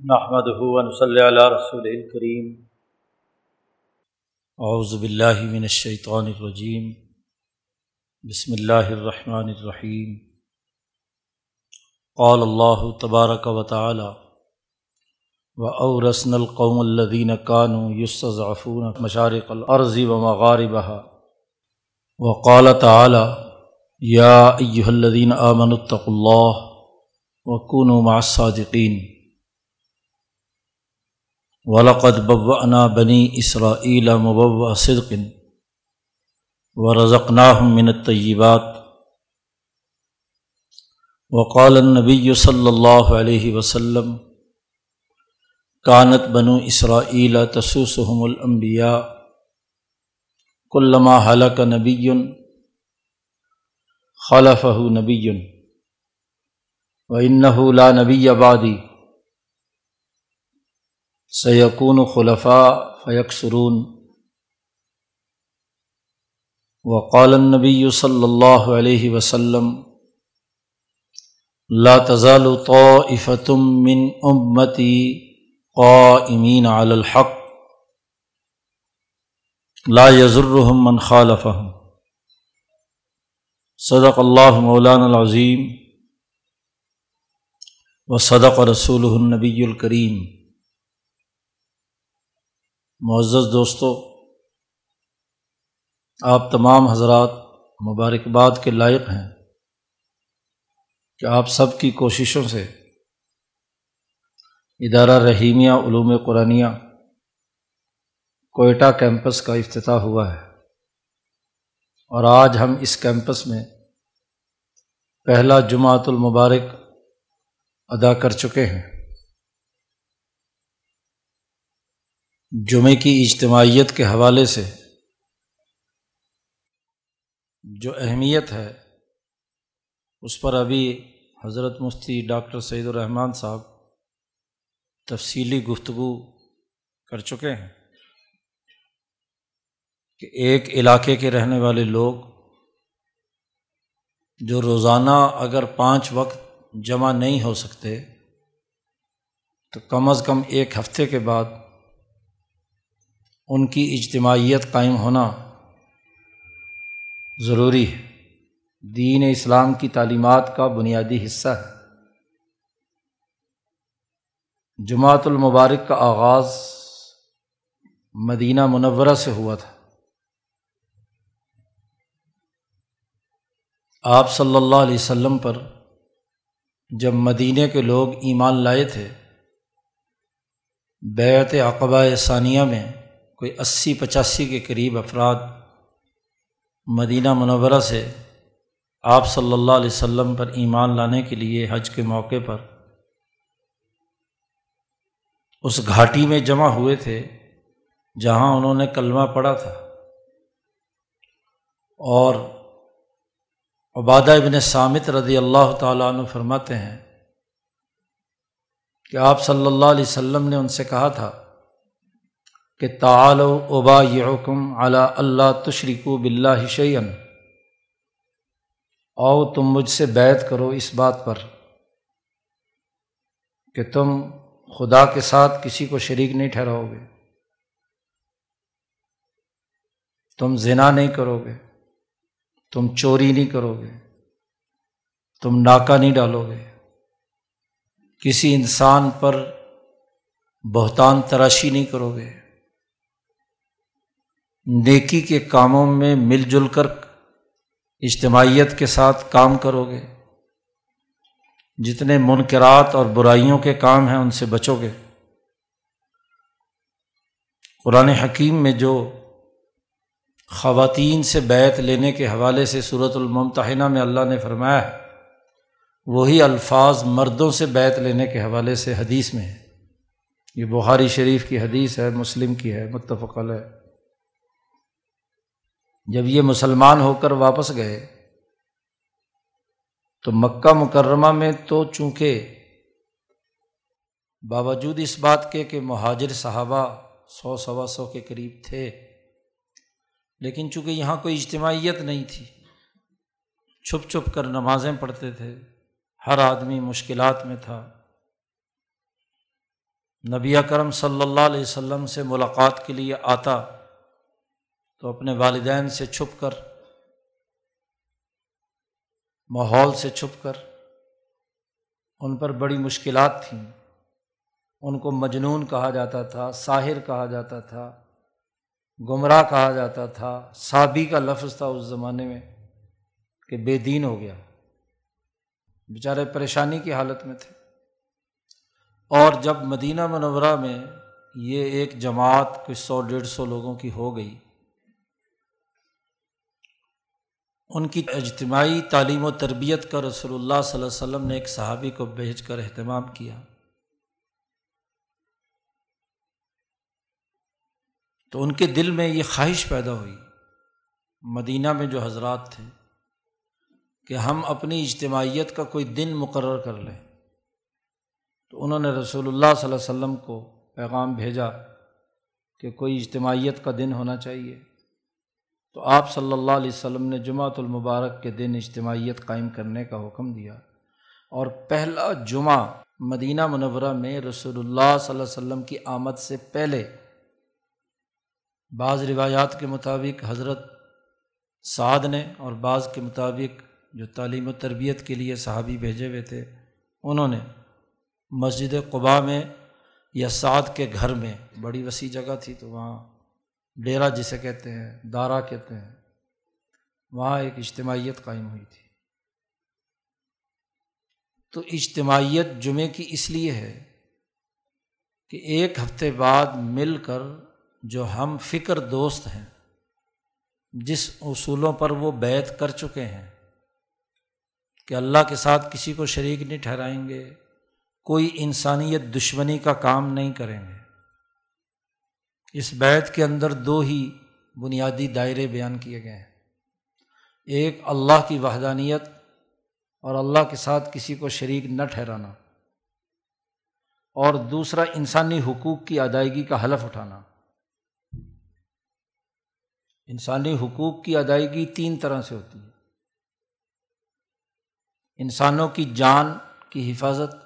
نحمد ہُون صلی اللہ رسول الکریم اعوذ باللہ من الشیطان الرجیم بسم اللہ الرحمن الرحیم قال اللہ تبارک و تعالی و اورسن القوم الدین کانو یسعفون مشارق الارض و مغاربها وقال تعالی یا ایہا الذین آمنوا اتقوا اللہ وکونوا مع الصادقین ولقد بوأنا بنی اسرائیل مبوء صدق و رضقناہم من الطیبات وقال النبی صلی اللہ علیہ وسلم کانت بنو اسرائیل تسوسهم الانبیاء کلما حلق نبی خلفہ نبی و لا نبی بعدی سیقون خلفاء فیکسرون۔ وقال النبی صلی اللہ علیہ وسلم، لا تزال طائفة من امتی قائمین علی الحق، لا يضرهم من خالفهم۔ صدق اللہ مولانا العظیم و صدق رسول النبی الکریم۔ معزز دوستو، آپ تمام حضرات مبارکباد کے لائق ہیں کہ آپ سب کی کوششوں سے ادارہ رحیمیہ علوم قرآنیہ کوئٹہ کیمپس کا افتتاح ہوا ہے۔ اور آج ہم اس کیمپس میں پہلا جمعۃ المبارک ادا کر چکے ہیں۔ جمعے کی اجتماعیت کے حوالے سے جو اہمیت ہے، اس پر ابھی حضرت مفتی ڈاکٹر سعید الرحمٰن صاحب تفصیلی گفتگو کر چکے ہیں کہ ایک علاقے کے رہنے والے لوگ جو روزانہ اگر پانچ وقت جمع نہیں ہو سکتے، تو کم از کم ایک ہفتے کے بعد ان کی اجتماعیت قائم ہونا ضروری ہے۔ دین اسلام کی تعلیمات کا بنیادی حصہ ہے۔ جماعت المبارک کا آغاز مدینہ منورہ سے ہوا تھا۔ آپ صلی اللہ علیہ وسلم پر جب مدینہ کے لوگ ایمان لائے تھے بیت اقبا ثانیہ میں کوئی اسی پچاسی کے قریب افراد مدینہ منورہ سے آپ صلی اللہ علیہ وسلم پر ایمان لانے کے لیے حج کے موقع پر اس گھاٹی میں جمع ہوئے تھے، جہاں انہوں نے کلمہ پڑھا تھا۔ اور عبادہ ابن سامت رضی اللہ تعالیٰ عنہ فرماتے ہیں کہ آپ صلی اللہ علیہ وسلم نے ان سے کہا تھا کہ تعال و ابا یحکم علی اللہ تشریک و بلّہ شعین او تم مجھ سے بیت کرو اس بات پر کہ تم خدا کے ساتھ کسی کو شریک نہیں ٹھہراؤ گے تم زنا نہیں کرو گے تم چوری نہیں کرو گے تم ناکہ نہیں ڈالو گے کسی انسان پر بہتان تراشی نہیں کرو گے نیکی کے کاموں میں مل جل کر اجتماعیت کے ساتھ کام کرو گے۔ جتنے منکرات اور برائیوں کے کام ہیں ان سے بچو گے۔ قرآن حکیم میں جو خواتین سے بیت لینے کے حوالے سے صورت الممتحنہ میں اللہ نے فرمایا ہے، وہی الفاظ مردوں سے بیت لینے کے حوالے سے حدیث میں ہے۔ یہ بخاری شریف کی حدیث ہے، مسلم کی ہے، متفق علیہ۔ جب یہ مسلمان ہو کر واپس گئے تو مکہ مکرمہ میں تو چونکہ باوجود اس بات کے کہ مہاجر صحابہ سو سوا سو کے قریب تھے، لیکن چونکہ یہاں کوئی اجتماعیت نہیں تھی، چھپ چھپ کر نمازیں پڑھتے تھے، ہر آدمی مشکلات میں تھا۔ نبی اکرم صلی اللہ علیہ وسلم سے ملاقات کے لیے آتا تو اپنے والدین سے چھپ کر، ماحول سے چھپ کر ان پر بڑی مشکلات تھیں۔ ان کو مجنون کہا جاتا تھا، ساحر کہا جاتا تھا، گمراہ کہا جاتا تھا۔ صابی کا لفظ تھا اس زمانے میں کہ بے دین ہو گیا۔ بیچارے پریشانی کی حالت میں تھے۔ اور جب مدینہ منورہ میں یہ ایک جماعت کچھ سو، ڈیڑھ سو لوگوں کی ہو گئی ان کی اجتماعی تعلیم و تربیت کا رسول اللہ صلی اللہ علیہ وسلم نے ایک صحابی کو بھیج کر اہتمام کیا۔ تو ان کے دل میں یہ خواہش پیدا ہوئی مدینہ میں جو حضرات تھے کہ ہم اپنی اجتماعیت کا کوئی دن مقرر کر لیں۔ تو انہوں نے رسول اللہ صلی اللہ علیہ وسلم کو پیغام بھیجا کہ کوئی اجتماعیت کا دن ہونا چاہیے۔ تو آپ صلی اللہ علیہ وسلم نے جمعۃ المبارک کے دن اجتماعیت قائم کرنے کا حکم دیا اور پہلا جمعہ مدینہ منورہ میں رسول اللہ صلی اللہ علیہ وسلم کی آمد سے پہلے بعض روایات کے مطابق حضرت سعد نے اور بعض کے مطابق جو تعلیم و تربیت کے لیے صحابی بھیجے ہوئے تھے، انہوں نے مسجد قبا میں یا سعد کے گھر میں، بڑی وسیع جگہ تھی تو وہاں ڈیرا جسے کہتے ہیں، دارا کہتے ہیں، وہاں ایک اجتماعیت قائم ہوئی تھی۔ تو اجتماعیت جمعے کی اس لیے ہے کہ ایک ہفتے بعد مل کر جو ہم فکر دوست ہیں، جس اصولوں پر وہ بیت کر چکے ہیں، کہ اللہ کے ساتھ کسی کو شریک نہیں ٹھہرائیں گے، کوئی انسانیت دشمنی کا کام نہیں کریں گے۔ اس بیت کے اندر دو ہی بنیادی دائرے بیان کیے گئے ہیں۔ ایک، اللہ کی وحدانیت اور اللہ کے ساتھ کسی کو شریک نہ ٹھہرانا۔ اور دوسرا، انسانی حقوق کی ادائیگی کا حلف اٹھانا۔ انسانی حقوق کی ادائیگی تین طرح سے ہوتی ہے۔ انسانوں کی جان کی حفاظت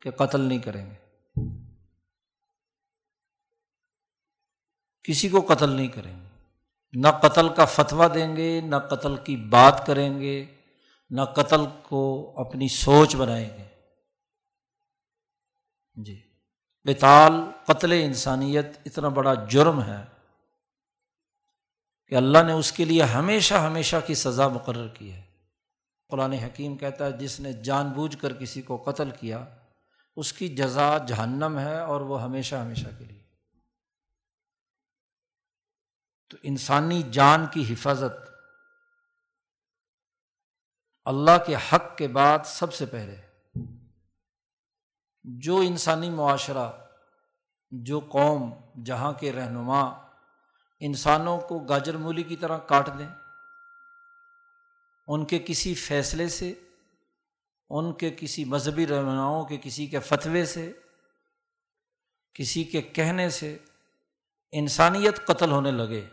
کے قتل نہیں کریں گے۔ کسی کو قتل نہیں کریں گے۔ نہ قتل کا فتویٰ دیں گے، نہ قتل کی بات کریں گے، نہ قتل کو اپنی سوچ بنائیں گے۔ جی۔ بتال قتل انسانیت اتنا بڑا جرم ہے کہ اللہ نے اس کے لیے ہمیشہ ہمیشہ کی سزا مقرر کی ہے۔ قرآن حکیم کہتا ہے، جس نے جان بوجھ کر کسی کو قتل کیا، اس کی جزا جہنم ہے اور وہ ہمیشہ ہمیشہ کے لیے۔ تو انسانی جان کی حفاظت اللہ کے حق کے بعد سب سے پہلے جو انسانی معاشرہ، جو قوم جہاں کے رہنما انسانوں کو گاجر مولی کی طرح کاٹ دیں ان کے کسی فیصلے سے، ان کے کسی مذہبی رہنماؤں کے کسی کے فتوے سے، کسی کے کہنے سے انسانیت قتل ہونے لگے۔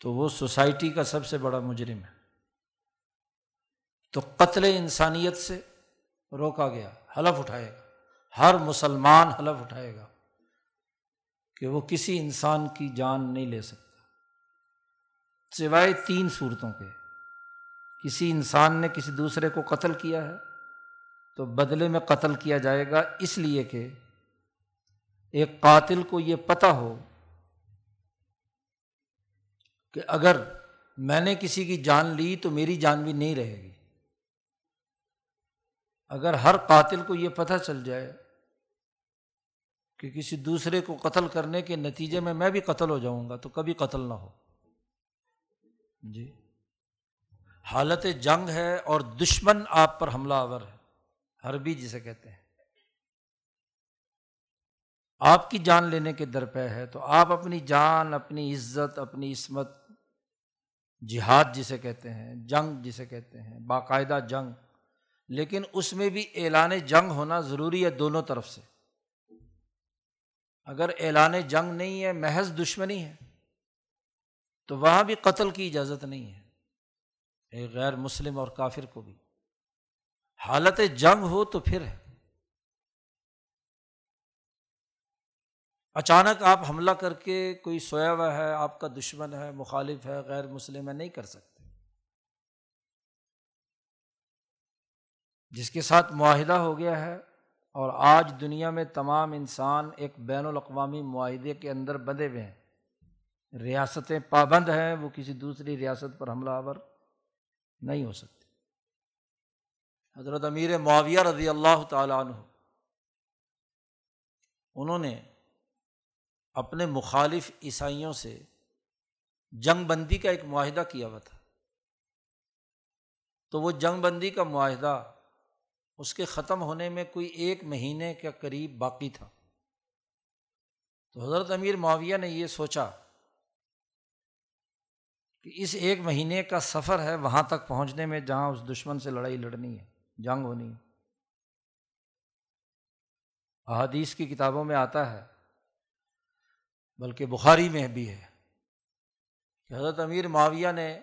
تو وہ سوسائٹی کا سب سے بڑا مجرم ہے۔ تو قتل انسانیت سے روکا گیا، حلف اٹھائے گا۔ ہر مسلمان حلف اٹھائے گا کہ وہ کسی انسان کی جان نہیں لے سکتا۔ سوائے تین صورتوں کے، کسی انسان نے کسی دوسرے کو قتل کیا ہے تو بدلے میں قتل کیا جائے گا، اس لیے کہ ایک قاتل کو یہ پتہ ہو کہ اگر میں نے کسی کی جان لی تو میری جان بھی نہیں رہے گی۔ اگر ہر قاتل کو یہ پتہ چل جائے کہ کسی دوسرے کو قتل کرنے کے نتیجے میں میں بھی قتل ہو جاؤں گا تو کبھی قتل نہ ہو۔ جی۔ حالت جنگ ہے اور دشمن آپ پر حملہ آور ہے، حربی جسے کہتے ہیں۔ آپ کی جان لینے کے درپے ہے تو آپ اپنی جان، اپنی عزت، اپنی عصمت جہاد جسے کہتے ہیں، جنگ جسے کہتے ہیں، باقاعدہ جنگ۔ لیکن اس میں بھی اعلان جنگ ہونا ضروری ہے دونوں طرف سے۔ اگر اعلان جنگ نہیں ہے، محض دشمنی ہے، تو وہاں بھی قتل کی اجازت نہیں ہے۔ ایک غیر مسلم اور کافر کو بھی۔ حالت جنگ ہو تو پھر ہے۔ اچانک آپ حملہ کر کے کوئی سویا ہوا ہے، آپ کا دشمن ہے، مخالف ہے، غیر مسلم ہے، نہیں کر سکتے۔ جس کے ساتھ معاہدہ ہو گیا ہے اور آج دنیا میں تمام انسان ایک بین الاقوامی معاہدے کے اندر بندے ہوئے ہیں۔ ریاستیں پابند ہیں، وہ کسی دوسری ریاست پر حملہ آور نہیں ہو سکتی حضرت امیر معاویہ رضی اللہ تعالیٰ عنہ، انہوں نے اپنے مخالف عیسائیوں سے جنگ بندی کا ایک معاہدہ کیا ہوا تھا۔ تو وہ جنگ بندی کا معاہدہ اس کے ختم ہونے میں کوئی ایک مہینے کے قریب باقی تھا۔ تو حضرت امیر معاویہ نے یہ سوچا کہ اس ایک مہینے کا سفر ہے وہاں تک پہنچنے میں جہاں اس دشمن سے لڑائی لڑنی ہے، جنگ ہونی ہے۔ احادیث کی کتابوں میں آتا ہے بلکہ بخاری میں بھی ہے کہ حضرت امیر معاویہ نے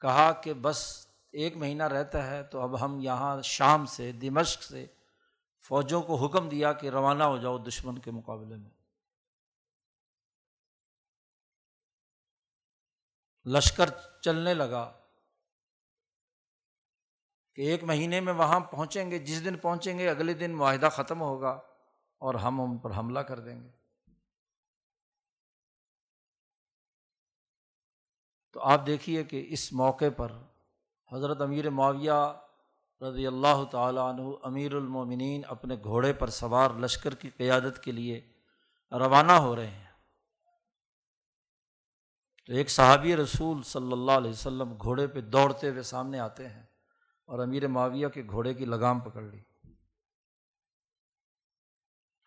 کہا کہ بس ایک مہینہ رہتا ہے تو اب ہم یہاں شام سے، دمشق سے فوجوں کو حکم دیا کہ روانہ ہو جاؤ دشمن کے مقابلے میں۔ لشکر چلنے لگا کہ ایک مہینے میں وہاں پہنچیں گے، جس دن پہنچیں گے اگلے دن معاہدہ ختم ہوگا اور ہم ان پر حملہ کر دیں گے۔ تو آپ دیکھیے کہ اس موقع پر حضرت امیر معاویہ رضی اللہ تعالیٰ عنہ امیر المومنین اپنے گھوڑے پر سوار لشکر کی قیادت کے لیے روانہ ہو رہے ہیں۔ تو ایک صحابی رسول صلی اللہ علیہ وسلم گھوڑے پہ دوڑتے ہوئے سامنے آتے ہیں اور امیر معاویہ کے گھوڑے کی لگام پکڑ لی۔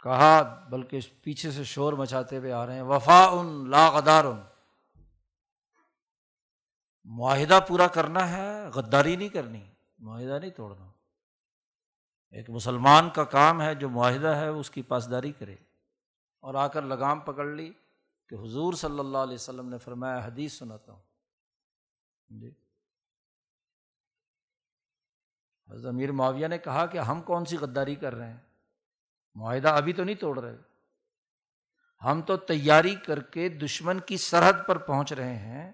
کہا، بلکہ پیچھے سے شور مچاتے ہوئے آ رہے ہیں وفا ان لاغدار ان معاہدہ پورا کرنا ہے، غداری نہیں کرنی، معاہدہ نہیں توڑنا۔ ایک مسلمان کا کام ہے، جو معاہدہ ہے اس کی پاسداری کرے۔ اور آ کر لگام پکڑ لی کہ حضور صلی اللہ علیہ وسلم نے فرمایا، حدیث سناتا ہوں۔ جی۔ حضرت امیر معاویہ نے کہا کہ ہم کون سی غداری کر رہے ہیں؟ معاہدہ ابھی تو نہیں توڑ رہے۔ ہم تو تیاری کر کے دشمن کی سرحد پر پہنچ رہے ہیں۔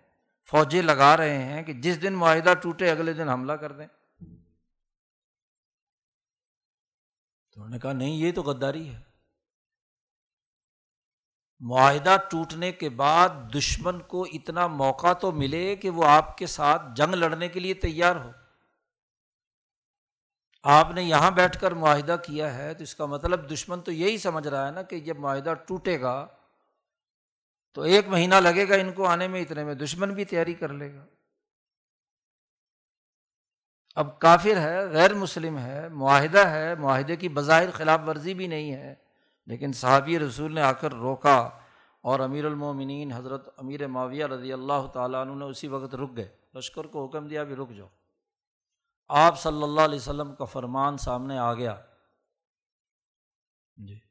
فوجیں لگا رہے ہیں کہ جس دن معاہدہ ٹوٹے اگلے دن حملہ کر دیں۔ تو انہوں نے کہا نہیں، یہ تو غداری ہے۔ معاہدہ ٹوٹنے کے بعد دشمن کو اتنا موقع تو ملے کہ وہ آپ کے ساتھ جنگ لڑنے کے لیے تیار ہو۔ آپ نے یہاں بیٹھ کر معاہدہ کیا ہے تو اس کا مطلب دشمن تو یہی سمجھ رہا ہے نا کہ جب معاہدہ ٹوٹے گا تو ایک مہینہ لگے گا ان کو آنے میں اتنے میں، دشمن بھی تیاری کر لے گا۔ اب کافر ہے، غیر مسلم ہے، معاہدہ ہے، معاہدے کی بظاہر خلاف ورزی بھی نہیں ہے، لیکن صحابی رسول نے آ کر روکا اور امیر المومنین حضرت امیر معاویہ رضی اللہ تعالیٰ عنہ نے اسی وقت رک گئے۔ لشکر کو حکم دیا بھی رک جاؤ۔ آپ صلی اللہ علیہ وسلم کا فرمان سامنے آ گیا۔ جی۔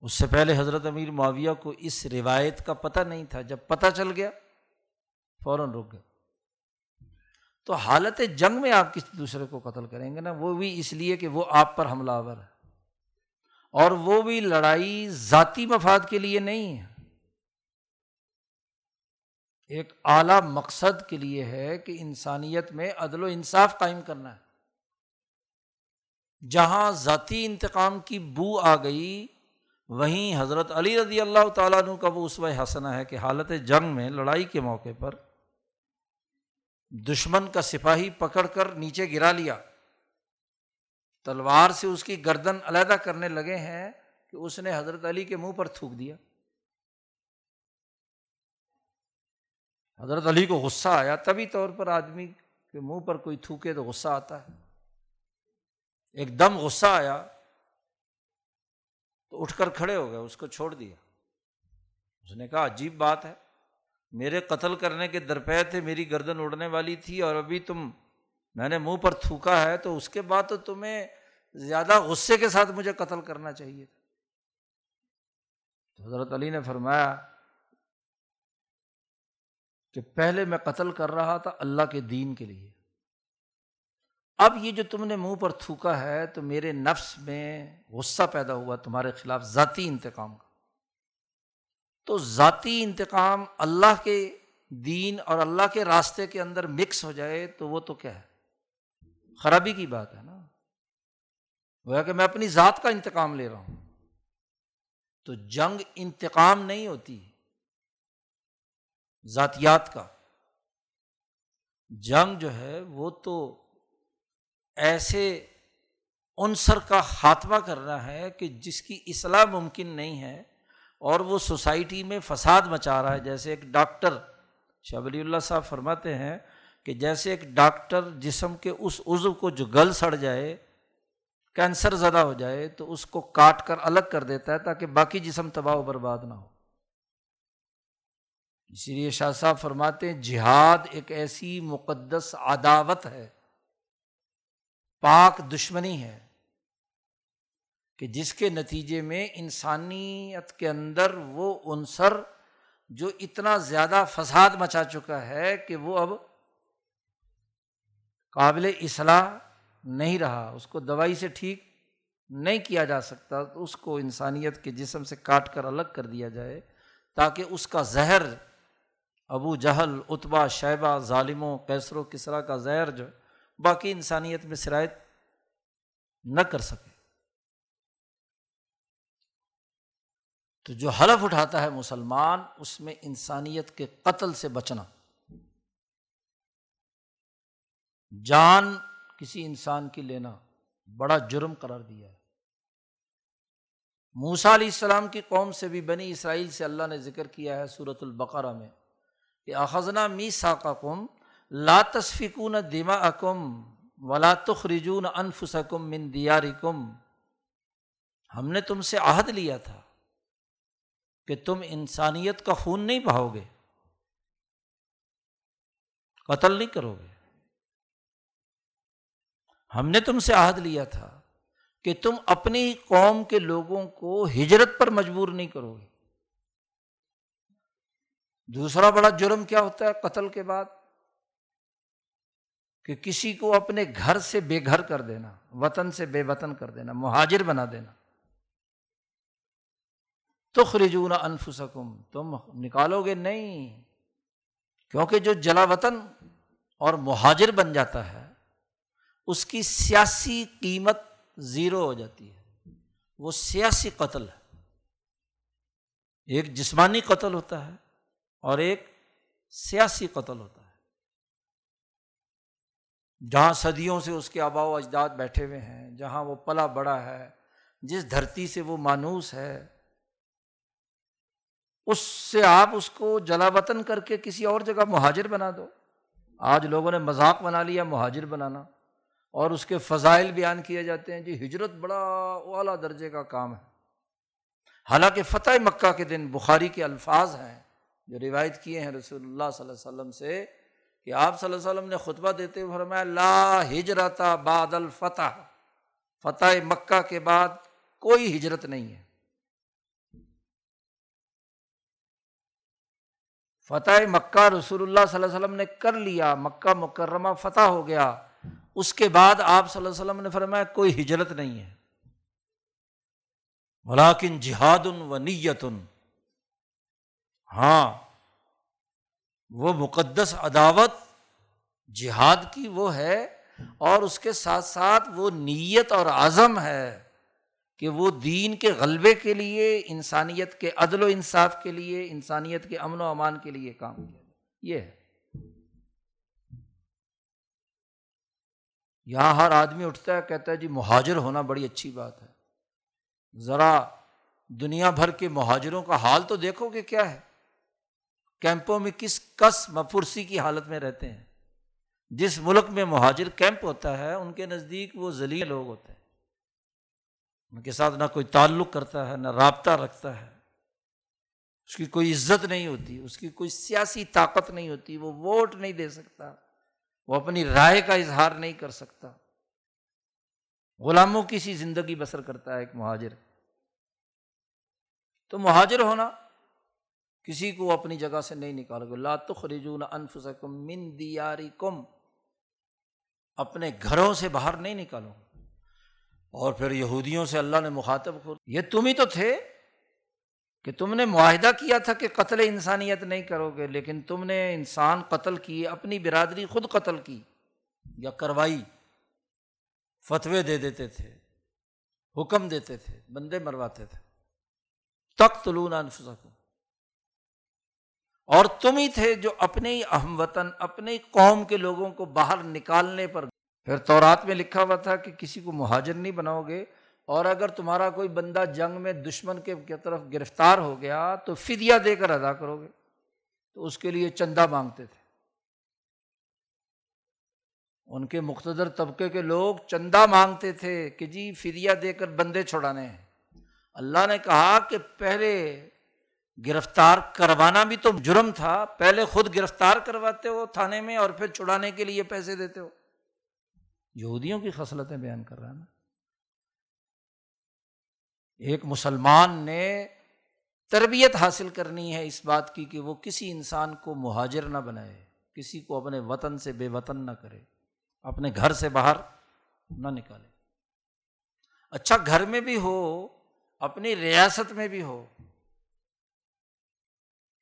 اس سے پہلے حضرت امیر معاویہ کو اس روایت کا پتہ نہیں تھا، جب پتہ چل گیا، فوراً رک گئے۔ تو حالت جنگ میں آپ کسی دوسرے کو قتل کریں گے نا، وہ بھی اس لیے کہ وہ آپ پر حملہ آور ہے۔ اور وہ بھی لڑائی ذاتی مفاد کے لیے نہیں ہے۔ ایک اعلیٰ مقصد کے لیے ہے کہ انسانیت میں عدل و انصاف قائم کرنا ہے۔ جہاں ذاتی انتقام کی بو آ گئی وہیں حضرت علی رضی اللہ تعالیٰ عنہ کا وہ اسوہ حسنا ہے کہ حالت جنگ میں لڑائی کے موقع پر دشمن کا سپاہی پکڑ کر نیچے گرا لیا۔ تلوار سے اس کی گردن علیحدہ کرنے لگے ہیں کہ اس نے حضرت علی کے منہ پر تھوک دیا۔ حضرت علی کو غصہ آیا۔ تبھی طور پر آدمی کے منہ پر کوئی تھوکے تو غصہ آتا ہے۔ ایک دم غصہ آیا۔ تو اٹھ کر کھڑے ہو گئے، اس کو چھوڑ دیا۔ اس نے کہا، عجیب بات ہے، میرے قتل کرنے کے درپے تھے، میری گردن اڑنے والی تھی اور ابھی تم، میں نے منہ پر تھوکا ہے، تو اس کے بعد تو تمہیں زیادہ غصے کے ساتھ مجھے قتل کرنا چاہیے تھا۔ تو حضرت علی نے فرمایا کہ پہلے میں قتل کر رہا تھا اللہ کے دین کے لیے۔ اب یہ جو تم نے منہ پر تھوکا ہے تو میرے نفس میں غصہ پیدا ہوا تمہارے خلاف ذاتی انتقام کا۔ تو ذاتی انتقام اللہ کے دین اور اللہ کے راستے کے اندر مکس ہو جائے تو وہ تو کیا ہے؟ خرابی کی بات ہے نا۔ وہ کہ میں اپنی ذات کا انتقام لے رہا ہوں۔ تو جنگ انتقام نہیں ہوتی، ذاتیات کا۔ جنگ جو ہے وہ تو ایسے عنصر کا خاتمہ کرنا ہے کہ جس کی اصلاح ممکن نہیں ہے اور وہ سوسائٹی میں فساد مچا رہا ہے۔ جیسے ایک ڈاکٹر شبلی اللہ صاحب فرماتے ہیں کہ جیسے ایک ڈاکٹر جسم کے اس عضو کو جو گل سڑ جائے، کینسر زدہ ہو جائے، تو اس کو کاٹ کر الگ کر دیتا ہے تاکہ باقی جسم تباہ و برباد نہ ہو۔ اسی لیے شاہ صاحب فرماتے ہیں، جہاد ایک ایسی مقدس عداوت ہے پاک دشمنی ہے کہ جس کے نتیجے میں انسانیت کے اندر وہ عنصر جو اتنا زیادہ فساد مچا چکا ہے کہ وہ اب قابل اصلاح نہیں رہا، اس کو دوائی سے ٹھیک نہیں کیا جا سکتا تو اس کو انسانیت کے جسم سے کاٹ کر الگ کر دیا جائے تاکہ اس کا زہر، ابو جہل اتبا شیبہ، ظالموں کیسر و کسرا کا زہر جو باقی انسانیت میں شرائط نہ کر سکے۔ تو جو حلف اٹھاتا ہے مسلمان، اس میں انسانیت کے قتل سے بچنا۔ جان کسی انسان کی لینا بڑا جرم قرار دیا ہے۔ موسا علیہ السلام کی قوم سے بھی بنی اسرائیل سے اللہ نے ذکر کیا ہے صورت البقرہ میں کہ اخذنا می ساکا کم لا تصفکون دما اکم ولا تخرجون انفسکم من دیارکم۔ ہم نے تم سے عہد لیا تھا کہ تم انسانیت کا خون نہیں بہاؤ گے قتل نہیں کرو گے ہم نے تم سے عہد لیا تھا کہ تم اپنی قوم کے لوگوں کو ہجرت پر مجبور نہیں کرو گے دوسرا بڑا جرم کیا ہوتا ہے قتل کے بعد؟ کہ کسی کو اپنے گھر سے بے گھر کر دینا، وطن سے بے وطن کر دینا، مہاجر بنا دینا۔ تو خرجون انفسکم، تم نکالو گے نہیں، کیونکہ جو جلا وطن اور مہاجر بن جاتا ہے، اس کی سیاسی قیمت زیرو ہو جاتی ہے۔ وہ سیاسی قتل ہے۔ ایک جسمانی قتل ہوتا ہے اور ایک سیاسی قتل ہوتا ہے۔ جہاں صدیوں سے اس کے آبا و اجداد بیٹھے ہوئے ہیں، جہاں وہ پلا بڑا ہے، جس دھرتی سے وہ مانوس ہے، اس سے آپ اس کو جلا وطن کر کے کسی اور جگہ مہاجر بنا دو۔ آج لوگوں نے مذاق بنا لیا، مہاجر بنانا۔ اور اس کے فضائل بیان کیے جاتے ہیں۔ جی ہجرت بڑا اعلیٰ درجے کا کام ہے۔ حالانکہ فتح مکہ کے دن بخاری کے الفاظ ہیں جو روایت کیے ہیں رسول اللہ صلی اللہ علیہ وسلم سے۔ کہ آپ صلی اللہ علیہ وسلم نے خطبہ دیتے ہوئے فرمایا، لا ہجرت بعد الفتح۔ فتح مکہ کے بعد کوئی ہجرت نہیں ہے۔ فتح مکہ رسول اللہ صلی اللہ علیہ وسلم نے کر لیا، مکہ مکرمہ فتح ہو گیا۔ اس کے بعد آپ صلی اللہ علیہ وسلم نے فرمایا، کوئی ہجرت نہیں ہے۔ ملاکن جہاد ان و نیت۔ ان ہاں وہ مقدس عداوت جہاد کی وہ ہے اور اس کے ساتھ ساتھ وہ نیت اور عزم ہے کہ وہ دین کے غلبے کے لیے، انسانیت کے عدل و انصاف کے لیے، انسانیت کے امن و امان کے لیے کام کیا یہ ہے۔ یہاں ہر آدمی اٹھتا ہے، کہتا ہے جی مہاجر ہونا بڑی اچھی بات ہے۔ ذرا دنیا بھر کے مہاجروں کا حال تو دیکھو کہ کیا ہے۔ کیمپوں میں کس کس مفرسی کی حالت میں رہتے ہیں؟ جس ملک میں مہاجر کیمپ ہوتا ہے، ان کے نزدیک وہ ذلیل لوگ ہوتے ہیں۔ ان کے ساتھ نہ کوئی تعلق کرتا ہے، نہ رابطہ رکھتا ہے۔ اس کی کوئی عزت نہیں ہوتی، اس کی کوئی سیاسی طاقت نہیں ہوتی، وہ ووٹ نہیں دے سکتا۔ وہ اپنی رائے کا اظہار نہیں کر سکتا۔ غلاموں کی سی زندگی بسر کرتا ہے ایک مہاجر۔ تو مہاجر ہونا کسی کو اپنی جگہ سے نہیں نکالو گے۔ لا تخرجون انفسکم من دیارکم۔ اپنے گھروں سے باہر نہیں نکالو۔ اور پھر یہودیوں سے اللہ نے مخاطب کر یہ تم ہی تو تھے کہ تم نے معاہدہ کیا تھا کہ قتل انسانیت نہیں کرو گے، لیکن تم نے انسان قتل کیے، اپنی برادری خود قتل کی یا کروائی۔ فتوے دے دیتے تھے، حکم دیتے تھے، بندے مرواتے تھے۔ تخت لونا انفسکم۔ اور تم ہی تھے جو اپنے ہی اہم وطن، اپنے ہی قوم کے لوگوں کو باہر نکالنے پر پھر تورات میں لکھا ہوا تھا کہ کسی کو مہاجر نہیں بناؤ گے، اور اگر تمہارا کوئی بندہ جنگ میں دشمن کے طرف گرفتار ہو گیا تو فدیہ دے کر ادا کرو گے۔ تو اس کے لیے چندہ مانگتے تھے۔ ان کے مقتدر طبقے کے لوگ چندہ مانگتے تھے کہ جی فدیہ دے کر بندے چھوڑانے ہیں۔ اللہ نے کہا کہ پہلے گرفتار کروانا بھی تو جرم تھا۔ پہلے خود گرفتار کرواتے ہو تھانے میں اور پھر چھڑانے کے لیے پیسے دیتے ہو۔ یہودیوں کی خصلتیں بیان کر رہا نا ایک مسلمان نے تربیت حاصل کرنی ہے اس بات کی کہ وہ کسی انسان کو مہاجر نہ بنائے، کسی کو اپنے وطن سے بے وطن نہ کرے، اپنے گھر سے باہر نہ نکالے۔ اچھا گھر میں بھی ہو، اپنی ریاست میں بھی ہو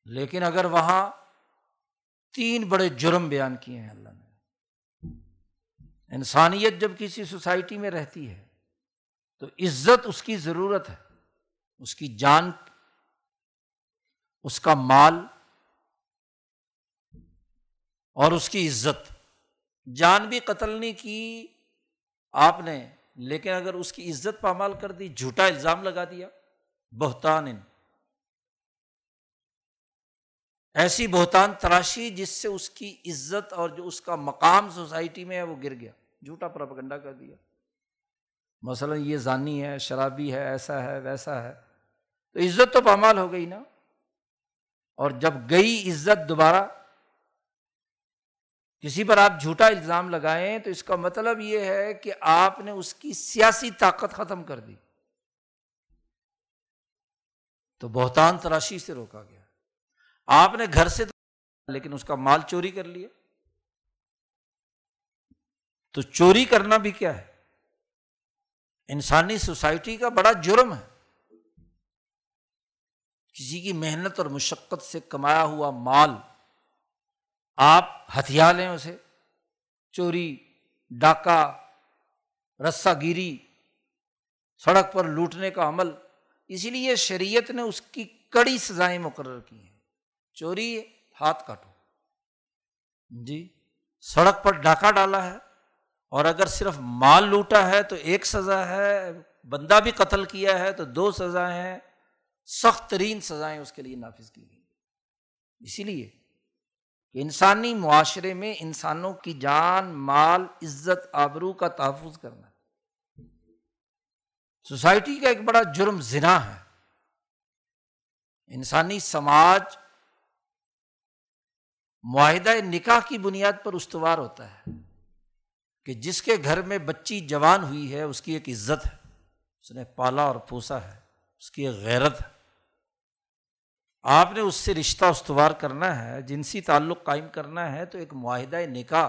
لیکن اگر وہاں تین بڑے جرم بیان کیے ہیں اللہ نے۔ انسانیت جب کسی سوسائٹی میں رہتی ہے، تو عزت اس کی ضرورت ہے، اس کی جان، اس کا مال اور اس کی عزت۔ جان بھی قتل نہیں کی آپ نے، لیکن اگر اس کی عزت پامال کر دی، جھوٹا الزام لگا دیا، بہتان ان ایسی بہتان تراشی جس سے اس کی عزت اور جو اس کا مقام سوسائٹی میں ہے وہ گر گیا، جھوٹا پراپگنڈا کر دیا۔ مثلاً یہ ضانی ہے، شرابی ہے، ایسا ہے، ویسا ہے۔ تو عزت تو پامال ہو گئی نا۔ اور جب گئی عزت دوبارہ، کسی پر آپ جھوٹا الزام لگائیں تو اس کا مطلب یہ ہے کہ آپ نے اس کی سیاسی طاقت ختم کر دی۔ تو بہتان تراشی سے روکا گیا۔ آپ نے گھر سے لیکن اس کا مال چوری کر لیا۔ تو چوری کرنا بھی کیا ہے؟ انسانی سوسائٹی کا بڑا جرم ہے۔ کسی کی محنت اور مشقت سے کمایا ہوا مال، آپ ہتھیار لیں اسے۔ چوری، ڈاکہ، رسا گیری، سڑک پر لوٹنے کا عمل، اسی لیے شریعت نے اس کی کڑی سزائیں مقرر کی ہیں۔ چوری ہاتھ کاٹو۔ جی سڑک پر ڈاکہ ڈالا ہے اور اگر صرف مال لوٹا ہے تو ایک سزا ہے، بندہ بھی قتل کیا ہے تو دو سزائیں ہیں، سخت ترین سزائیں اس کے لیے نافذ کی گئی۔ اسی لیے کہ انسانی معاشرے میں انسانوں کی جان، مال، عزت، آبرو کا تحفظ کرنا۔ سوسائٹی کا ایک بڑا جرم زنا ہے۔ انسانی سماج معاہدہ نکاح کی بنیاد پر استوار ہوتا ہے کہ جس کے گھر میں بچی جوان ہوئی ہے، اس کی ایک عزت ہے، اس نے پالا اور پوسا ہے، اس کی ایک غیرت ہے۔ آپ نے اس سے رشتہ استوار کرنا ہے، جنسی تعلق قائم کرنا ہے، تو ایک معاہدہ نکاح،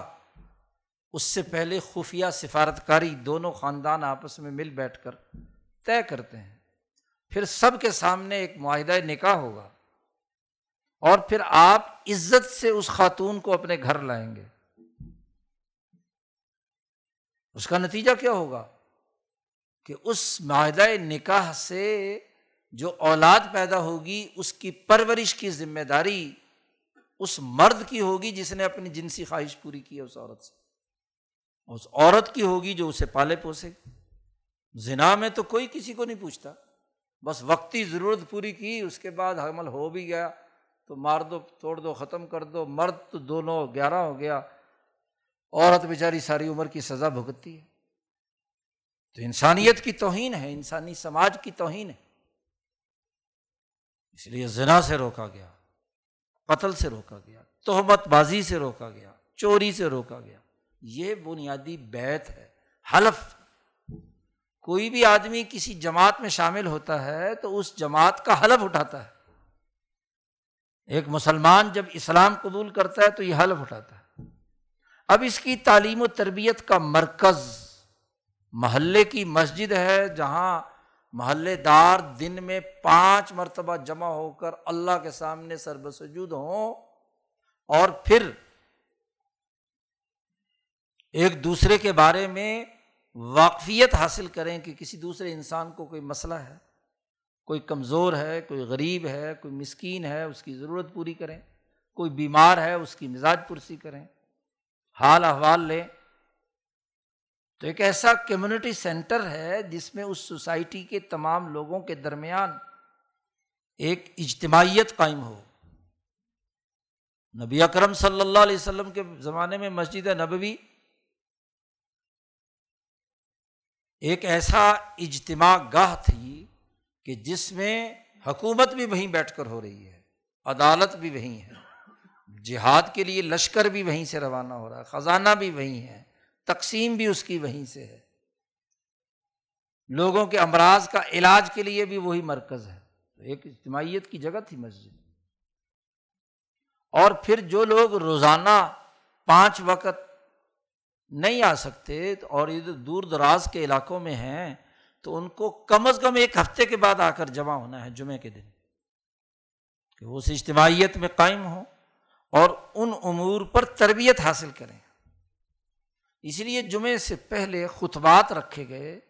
اس سے پہلے خفیہ سفارت کاری دونوں خاندان آپس میں مل بیٹھ کر طے کرتے ہیں۔ پھر سب کے سامنے ایک معاہدہ نکاح ہوگا۔ اور پھر آپ عزت سے اس خاتون کو اپنے گھر لائیں گے۔ اس کا نتیجہ کیا ہوگا؟ کہ اس معاہدہ نکاح سے جو اولاد پیدا ہوگی، اس کی پرورش کی ذمہ داری اس مرد کی ہوگی جس نے اپنی جنسی خواہش پوری کی ہے اس عورت سے۔ اس عورت کی ہوگی جو اسے پالے پوسے۔ زنا میں تو کوئی کسی کو نہیں پوچھتا، بس وقتی ضرورت پوری کی، اس کے بعد حمل ہو بھی گیا۔ تو مار دو، توڑ دو، ختم کر دو، مرد تو دونوں گیارہ ہو گیا۔ عورت بیچاری ساری عمر کی سزا بھگتتی ہے۔ تو انسانیت کی توہین ہے، انسانی سماج کی توہین ہے۔ اس لیے زنا سے روکا گیا، قتل سے روکا گیا، تہمت بازی سے روکا گیا، چوری سے روکا گیا۔ یہ بنیادی بیت ہے۔ حلف۔ کوئی بھی آدمی کسی جماعت میں شامل ہوتا ہے تو اس جماعت کا حلف اٹھاتا ہے۔ ایک مسلمان جب اسلام قبول کرتا ہے تو یہ حلف اٹھاتا ہے۔ اب اس کی تعلیم و تربیت کا مرکز محلے کی مسجد ہے جہاں محلے دار دن میں پانچ مرتبہ جمع ہو کر اللہ کے سامنے سربسجود ہوں اور پھر ایک دوسرے کے بارے میں واقفیت حاصل کریں کہ کسی دوسرے انسان کو کوئی مسئلہ ہے۔ کوئی کمزور ہے، کوئی غریب ہے، کوئی مسکین ہے، اس کی ضرورت پوری کریں۔ کوئی بیمار ہے، اس کی مزاج پرسی کریں۔ حال احوال لیں۔ تو ایک ایسا کمیونٹی سینٹر ہے جس میں اس سوسائٹی کے تمام لوگوں کے درمیان ایک اجتماعیت قائم ہو۔ نبی اکرم صلی اللہ علیہ وسلم کے زمانے میں مسجد نبوی ایک ایسا اجتماع گاہ تھی کہ جس میں حکومت بھی وہیں بیٹھ کر ہو رہی ہے، عدالت بھی وہیں ہے، جہاد کے لیے لشکر بھی وہیں سے روانہ ہو رہا ہے، خزانہ بھی وہیں ہے، تقسیم بھی اس کی وہیں سے ہے۔ لوگوں کے امراض کا علاج کے لیے بھی وہی مرکز ہے۔ ایک اجتماعیت کی جگہ تھی مسجد۔ اور پھر جو لوگ روزانہ پانچ وقت نہیں آ سکتے، اور ادھر دور دراز کے علاقوں میں ہیں تو ان کو کم از کم ایک ہفتے کے بعد آ کر جمع ہونا ہے، جمعے کے دن۔ کہ وہ اس اجتماعیت میں قائم ہوں اور ان امور پر تربیت حاصل کریں۔ اس لیے جمعے سے پہلے خطبات رکھے گئے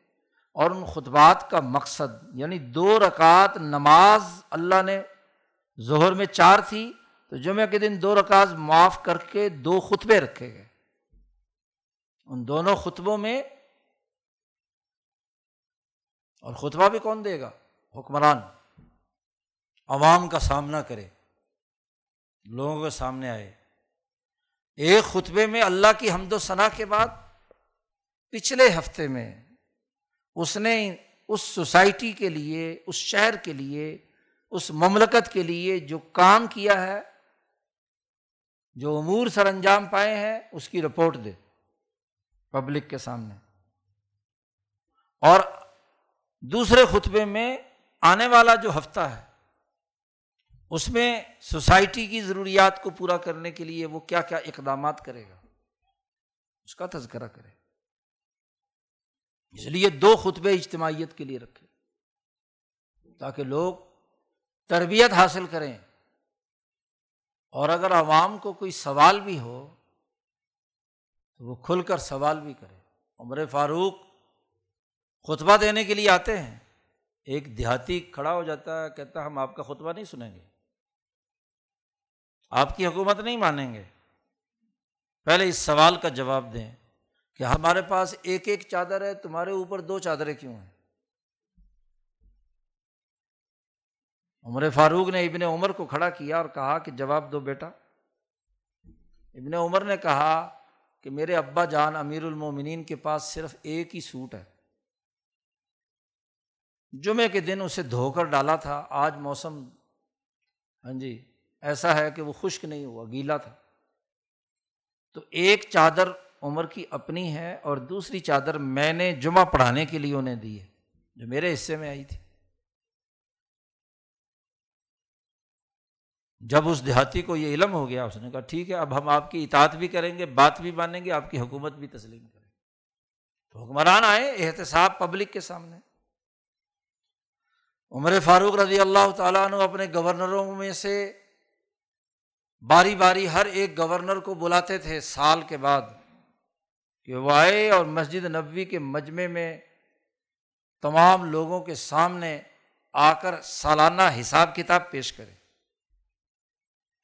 اور ان خطبات کا مقصد یعنی دو رکعت نماز اللہ نے ظہر میں چار تھی، تو جمعہ کے دن دو رکعت معاف کر کے دو خطبے رکھے گئے۔ ان دونوں خطبوں میں اور خطبہ بھی کون دے گا؟ حکمران۔ عوام کا سامنا کرے۔ لوگوں کے سامنے آئے۔ ایک خطبے میں اللہ کی حمد و ثناء کے بعد پچھلے ہفتے میں اس نے اس سوسائٹی کے لیے، اس شہر کے لیے، اس مملکت کے لیے جو کام کیا ہے، جو امور سر انجام پائے ہیں، اس کی رپورٹ دے۔ پبلک کے سامنے۔ اور دوسرے خطبے میں آنے والا جو ہفتہ ہے، اس میں سوسائٹی کی ضروریات کو پورا کرنے کے لیے وہ کیا کیا اقدامات کرے گا، اس کا تذکرہ کرے۔ اس لیے دو خطبے اجتماعیت کے لیے رکھے، تاکہ لوگ تربیت حاصل کریں۔ اور اگر عوام کو کوئی سوال بھی ہو، تو وہ کھل کر سوال بھی کرے۔ عمر فاروق خطبہ دینے کے لیے آتے ہیں۔ ایک دیہاتی کھڑا ہو جاتا ہے، کہتا ہم آپ کا خطبہ نہیں سنیں گے۔ آپ کی حکومت نہیں مانیں گے۔ پہلے اس سوال کا جواب دیں کہ ہمارے پاس ایک ایک چادر ہے، تمہارے اوپر دو چادریں کیوں ہیں؟ عمر فاروق نے ابن عمر کو کھڑا کیا اور کہا کہ جواب دو بیٹا۔ ابن عمر نے کہا کہ میرے ابا جان امیر المومنین کے پاس صرف ایک ہی سوٹ ہے۔ جمعے کے دن اسے دھو کر ڈالا تھا، آج موسم ہاں جی ایسا ہے کہ وہ خشک نہیں ہوا، گیلا تھا۔ تو ایک چادر عمر کی اپنی ہے اور دوسری چادر میں نے جمعہ پڑھانے کے لیے انہیں دی ہے، جو میرے حصے میں آئی تھی۔ جب اس دیہاتی کو یہ علم ہو گیا، اس نے کہا، ٹھیک ہے، اب ہم آپ کی اطاعت بھی کریں گے، بات بھی مانیں گے، آپ کی حکومت بھی تسلیم کریں گے۔ تو حکمران آئے، احتساب پبلک کے سامنے۔ عمر فاروق رضی اللہ تعالیٰ عنہ اپنے گورنروں میں سے باری باری ہر ایک گورنر کو بلاتے تھے سال کے بعد کہ وہ آئے اور مسجد نبوی کے مجمع میں تمام لوگوں کے سامنے آ کر سالانہ حساب کتاب پیش کرے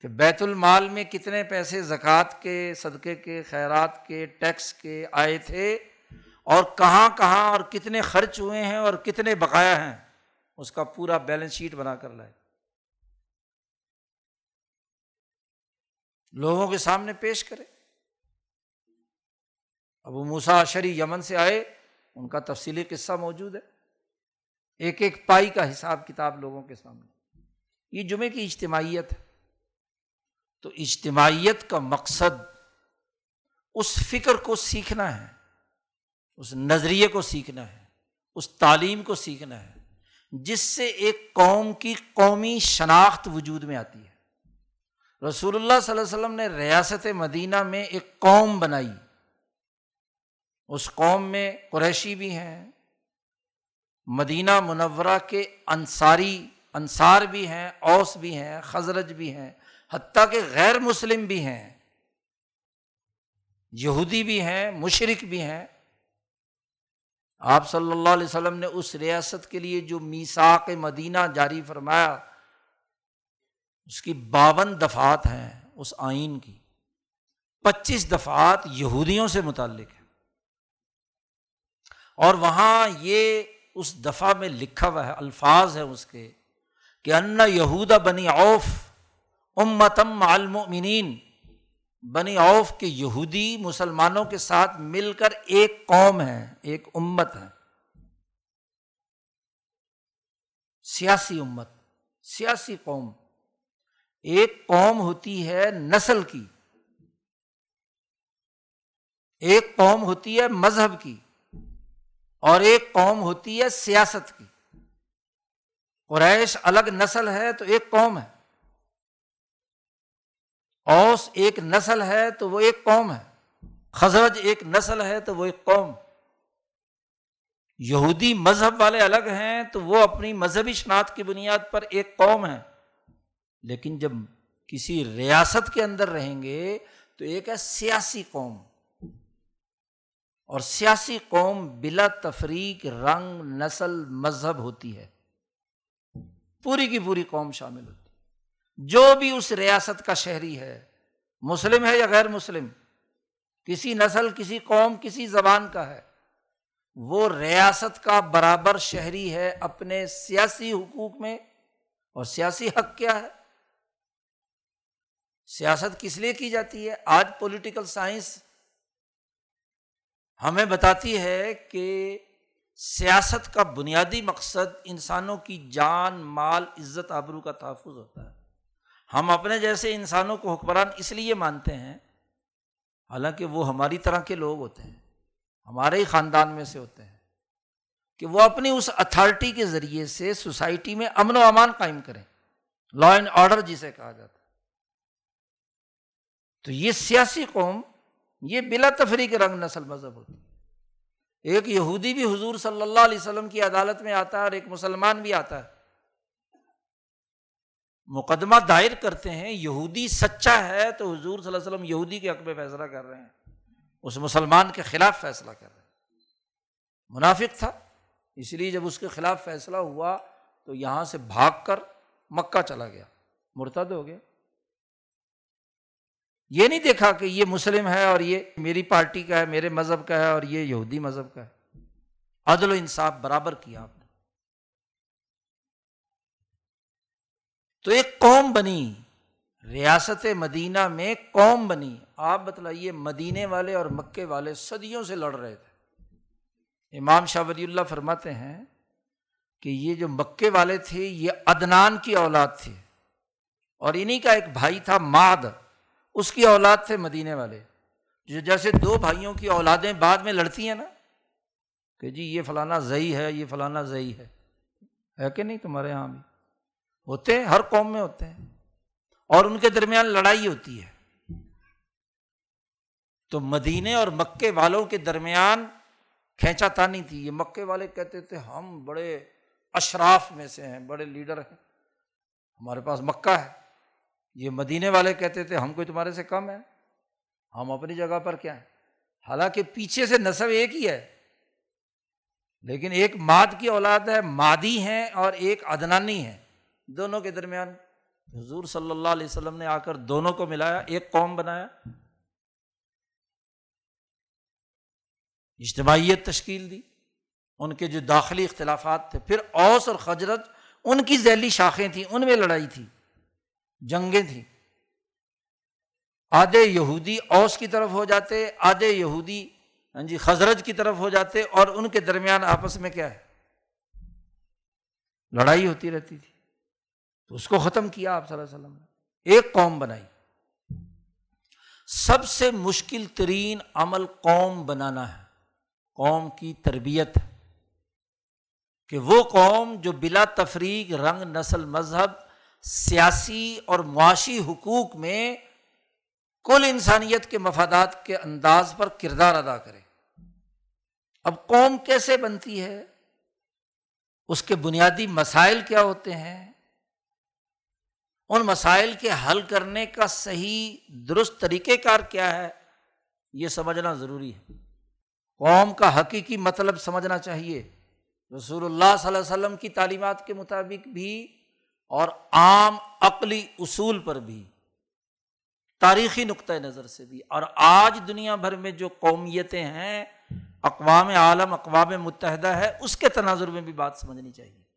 کہ بیت المال میں کتنے پیسے زکوٰۃ کے، صدقے کے، خیرات کے، ٹیکس کے آئے تھے اور کہاں کہاں اور کتنے خرچ ہوئے ہیں اور کتنے بقایا ہیں۔ اس کا پورا بیلنس شیٹ بنا کر لائے۔ لوگوں کے سامنے پیش کرے۔ ابو موسا شری یمن سے آئے، ان کا تفصیلی قصہ موجود ہے۔ ایک ایک پائی کا حساب کتاب لوگوں کے سامنے۔ یہ جمعے کی اجتماعیت ہے۔ تو اجتماعیت کا مقصد اس فکر کو سیکھنا ہے، اس نظریے کو سیکھنا ہے، اس تعلیم کو سیکھنا ہے۔ جس سے ایک قوم کی قومی شناخت وجود میں آتی ہے۔ رسول اللہ صلی اللہ علیہ وسلم نے ریاست مدینہ میں ایک قوم بنائی۔ اس قوم میں قریشی بھی ہیں، مدینہ منورہ کے انصاری، انصار بھی ہیں، اوس بھی ہیں، خزرج بھی ہیں، حتیٰ کہ غیر مسلم بھی ہیں۔ یہودی بھی ہیں مشرق بھی ہیں۔ آپ صلی اللہ علیہ وسلم نے اس ریاست کے لیے جو میساک مدینہ جاری فرمایا، اس کی باون دفعات ہیں اس آئین کی۔ پچیس دفعات یہودیوں سے متعلق ہے اور وہاں یہ اس دفعہ میں لکھا ہوا ہے، الفاظ ہے اس کے، کہ ان یہودا بنی اوف امتم المؤمنین بنی اوف کے یہودی مسلمانوں کے ساتھ مل کر ایک قوم ہے، ایک امت ہے۔ سیاسی امت، سیاسی قوم۔ ایک قوم ہوتی ہے نسل کی۔ ایک قوم ہوتی ہے مذہب کی۔ اور ایک قوم ہوتی ہے سیاست کی۔ قریش الگ نسل ہے تو ایک قوم ہے۔ اوس ایک نسل ہے تو وہ ایک قوم ہے۔ خزرج ایک نسل ہے تو وہ ایک قوم۔ یہودی مذہب والے الگ ہیں تو وہ اپنی مذہبی شناخت کی بنیاد پر ایک قوم ہے۔ لیکن جب کسی ریاست کے اندر رہیں گے تو ایک ہے سیاسی قوم۔ اور سیاسی قوم بلا تفریق رنگ، نسل، مذہب ہوتی ہے۔ پوری کی پوری قوم شامل ہوتی جو بھی اس ریاست کا شہری ہے، مسلم ہے یا غیر مسلم، کسی نسل، کسی قوم، کسی زبان کا ہے، وہ ریاست کا برابر شہری ہے اپنے سیاسی حقوق میں اور سیاسی حق کیا ہے؟ سیاست کس لیے کی جاتی ہے؟ آج پولیٹیکل سائنس ہمیں بتاتی ہے کہ سیاست کا بنیادی مقصد انسانوں کی جان، مال، عزت، آبرو کا تحفظ ہوتا ہے۔ ہم اپنے جیسے انسانوں کو حکمران اس لیے مانتے ہیں، حالانکہ وہ ہماری طرح کے لوگ ہوتے ہیں، ہمارے ہی خاندان میں سے ہوتے ہیں، کہ وہ اپنی اس اتھارٹی کے ذریعے سے سوسائٹی میں امن و امان قائم کریں۔ لا اینڈ آرڈر جسے کہا جاتا ہے۔ تو یہ سیاسی قوم، یہ بلا تفریح رنگ نسل مذہب ہوتی ہے۔ ایک یہودی بھی حضور صلی اللہ علیہ وسلم کی عدالت میں آتا ہے اور ایک مسلمان بھی آتا ہے۔ مقدمہ دائر کرتے ہیں، یہودی سچا ہے تو حضور صلی اللہ علیہ وسلم یہودی کے حق میں فیصلہ کر رہے ہیں۔ اس مسلمان کے خلاف فیصلہ کر رہے ہیں۔ منافق تھا، اس لیے جب اس کے خلاف فیصلہ ہوا تو یہاں سے بھاگ کر مکہ چلا گیا۔ مرتد ہو گیا۔ یہ نہیں دیکھا کہ یہ مسلم ہے اور یہ میری پارٹی کا ہے، میرے مذہب کا ہے اور یہ یہودی مذہب کا ہے۔ عدل و انصاف برابر کیا آپ نے تو ایک قوم بنی۔ ریاست مدینہ میں قوم بنی۔ آپ بتلائیے، مدینے والے اور مکے والے صدیوں سے لڑ رہے تھے۔ امام شاہ ولی اللہ فرماتے ہیں کہ یہ جو مکے والے تھے، یہ ادنان کی اولاد تھے اور انہیں کا ایک بھائی تھا ماد اس کی اولاد تھے مدینے والے۔ جو جیسے دو بھائیوں کی اولادیں بعد میں لڑتی ہیں نا، کہ جی یہ فلانا زئی ہے، یہ فلانا زئی ہے۔ ہے کہ نہیں تمہارے یہاں بھی؟ ہوتے ہیں، ہر قوم میں ہوتے ہیں۔ اور ان کے درمیان لڑائی ہوتی ہے۔ تو مدینے اور مکے والوں کے درمیان کھینچا تانی تھی۔ یہ مکے والے کہتے تھے، ہم بڑے اشراف میں سے ہیں، بڑے لیڈر ہیں۔ ہمارے پاس مکہ ہے۔ یہ مدینے والے کہتے تھے، ہم کوئی تمہارے سے کم ہے ہم اپنی جگہ پر کیا ہیں؟ حالانکہ پیچھے سے نصب ایک ہی ہے۔ لیکن ایک ماد کی اولاد ہے، مادی ہیں اور ایک ادنانی ہے دونوں کے درمیان۔ حضور صلی اللہ علیہ وسلم نے آ کر دونوں کو ملایا، ایک قوم بنایا۔ اجتماعیت تشکیل دی، ان کے جو داخلی اختلافات تھے، پھر اوس اور خجرت ان کی ذیلی شاخیں تھیں، ان میں لڑائی تھی، جنگیں تھیں۔ آدھے یہودی اوس کی طرف ہو جاتے، آدھے یہودی ہاں جی خزرج کی طرف ہو جاتے، اور ان کے درمیان آپس میں کیا ہے؟ لڑائی ہوتی رہتی تھی۔ تو اس کو ختم کیا آپ صلی اللہ علیہ وسلم نے۔ ایک قوم بنائی۔ سب سے مشکل ترین عمل قوم بنانا ہے۔ قوم کی تربیت ہے۔ کہ وہ قوم جو بلا تفریق رنگ، نسل، مذہب، سیاسی اور معاشی حقوق میں کل انسانیت کے مفادات کے انداز پر کردار ادا کرے۔ اب قوم کیسے بنتی ہے؟ اس کے بنیادی مسائل کیا ہوتے ہیں؟ ان مسائل کے حل کرنے کا صحیح درست طریقہ کار کیا ہے، یہ سمجھنا ضروری ہے۔ قوم کا حقیقی مطلب سمجھنا چاہیے۔ رسول اللہ صلی اللہ علیہ وسلم کی تعلیمات کے مطابق بھی اور عام عقلی اصول پر بھی۔ تاریخی نقطۂ نظر سے بھی۔ اور آج دنیا بھر میں جو قومیتیں ہیں، اقوام عالم، اقوام متحدہ ہے، اس کے تناظر میں بھی بات سمجھنی چاہیے۔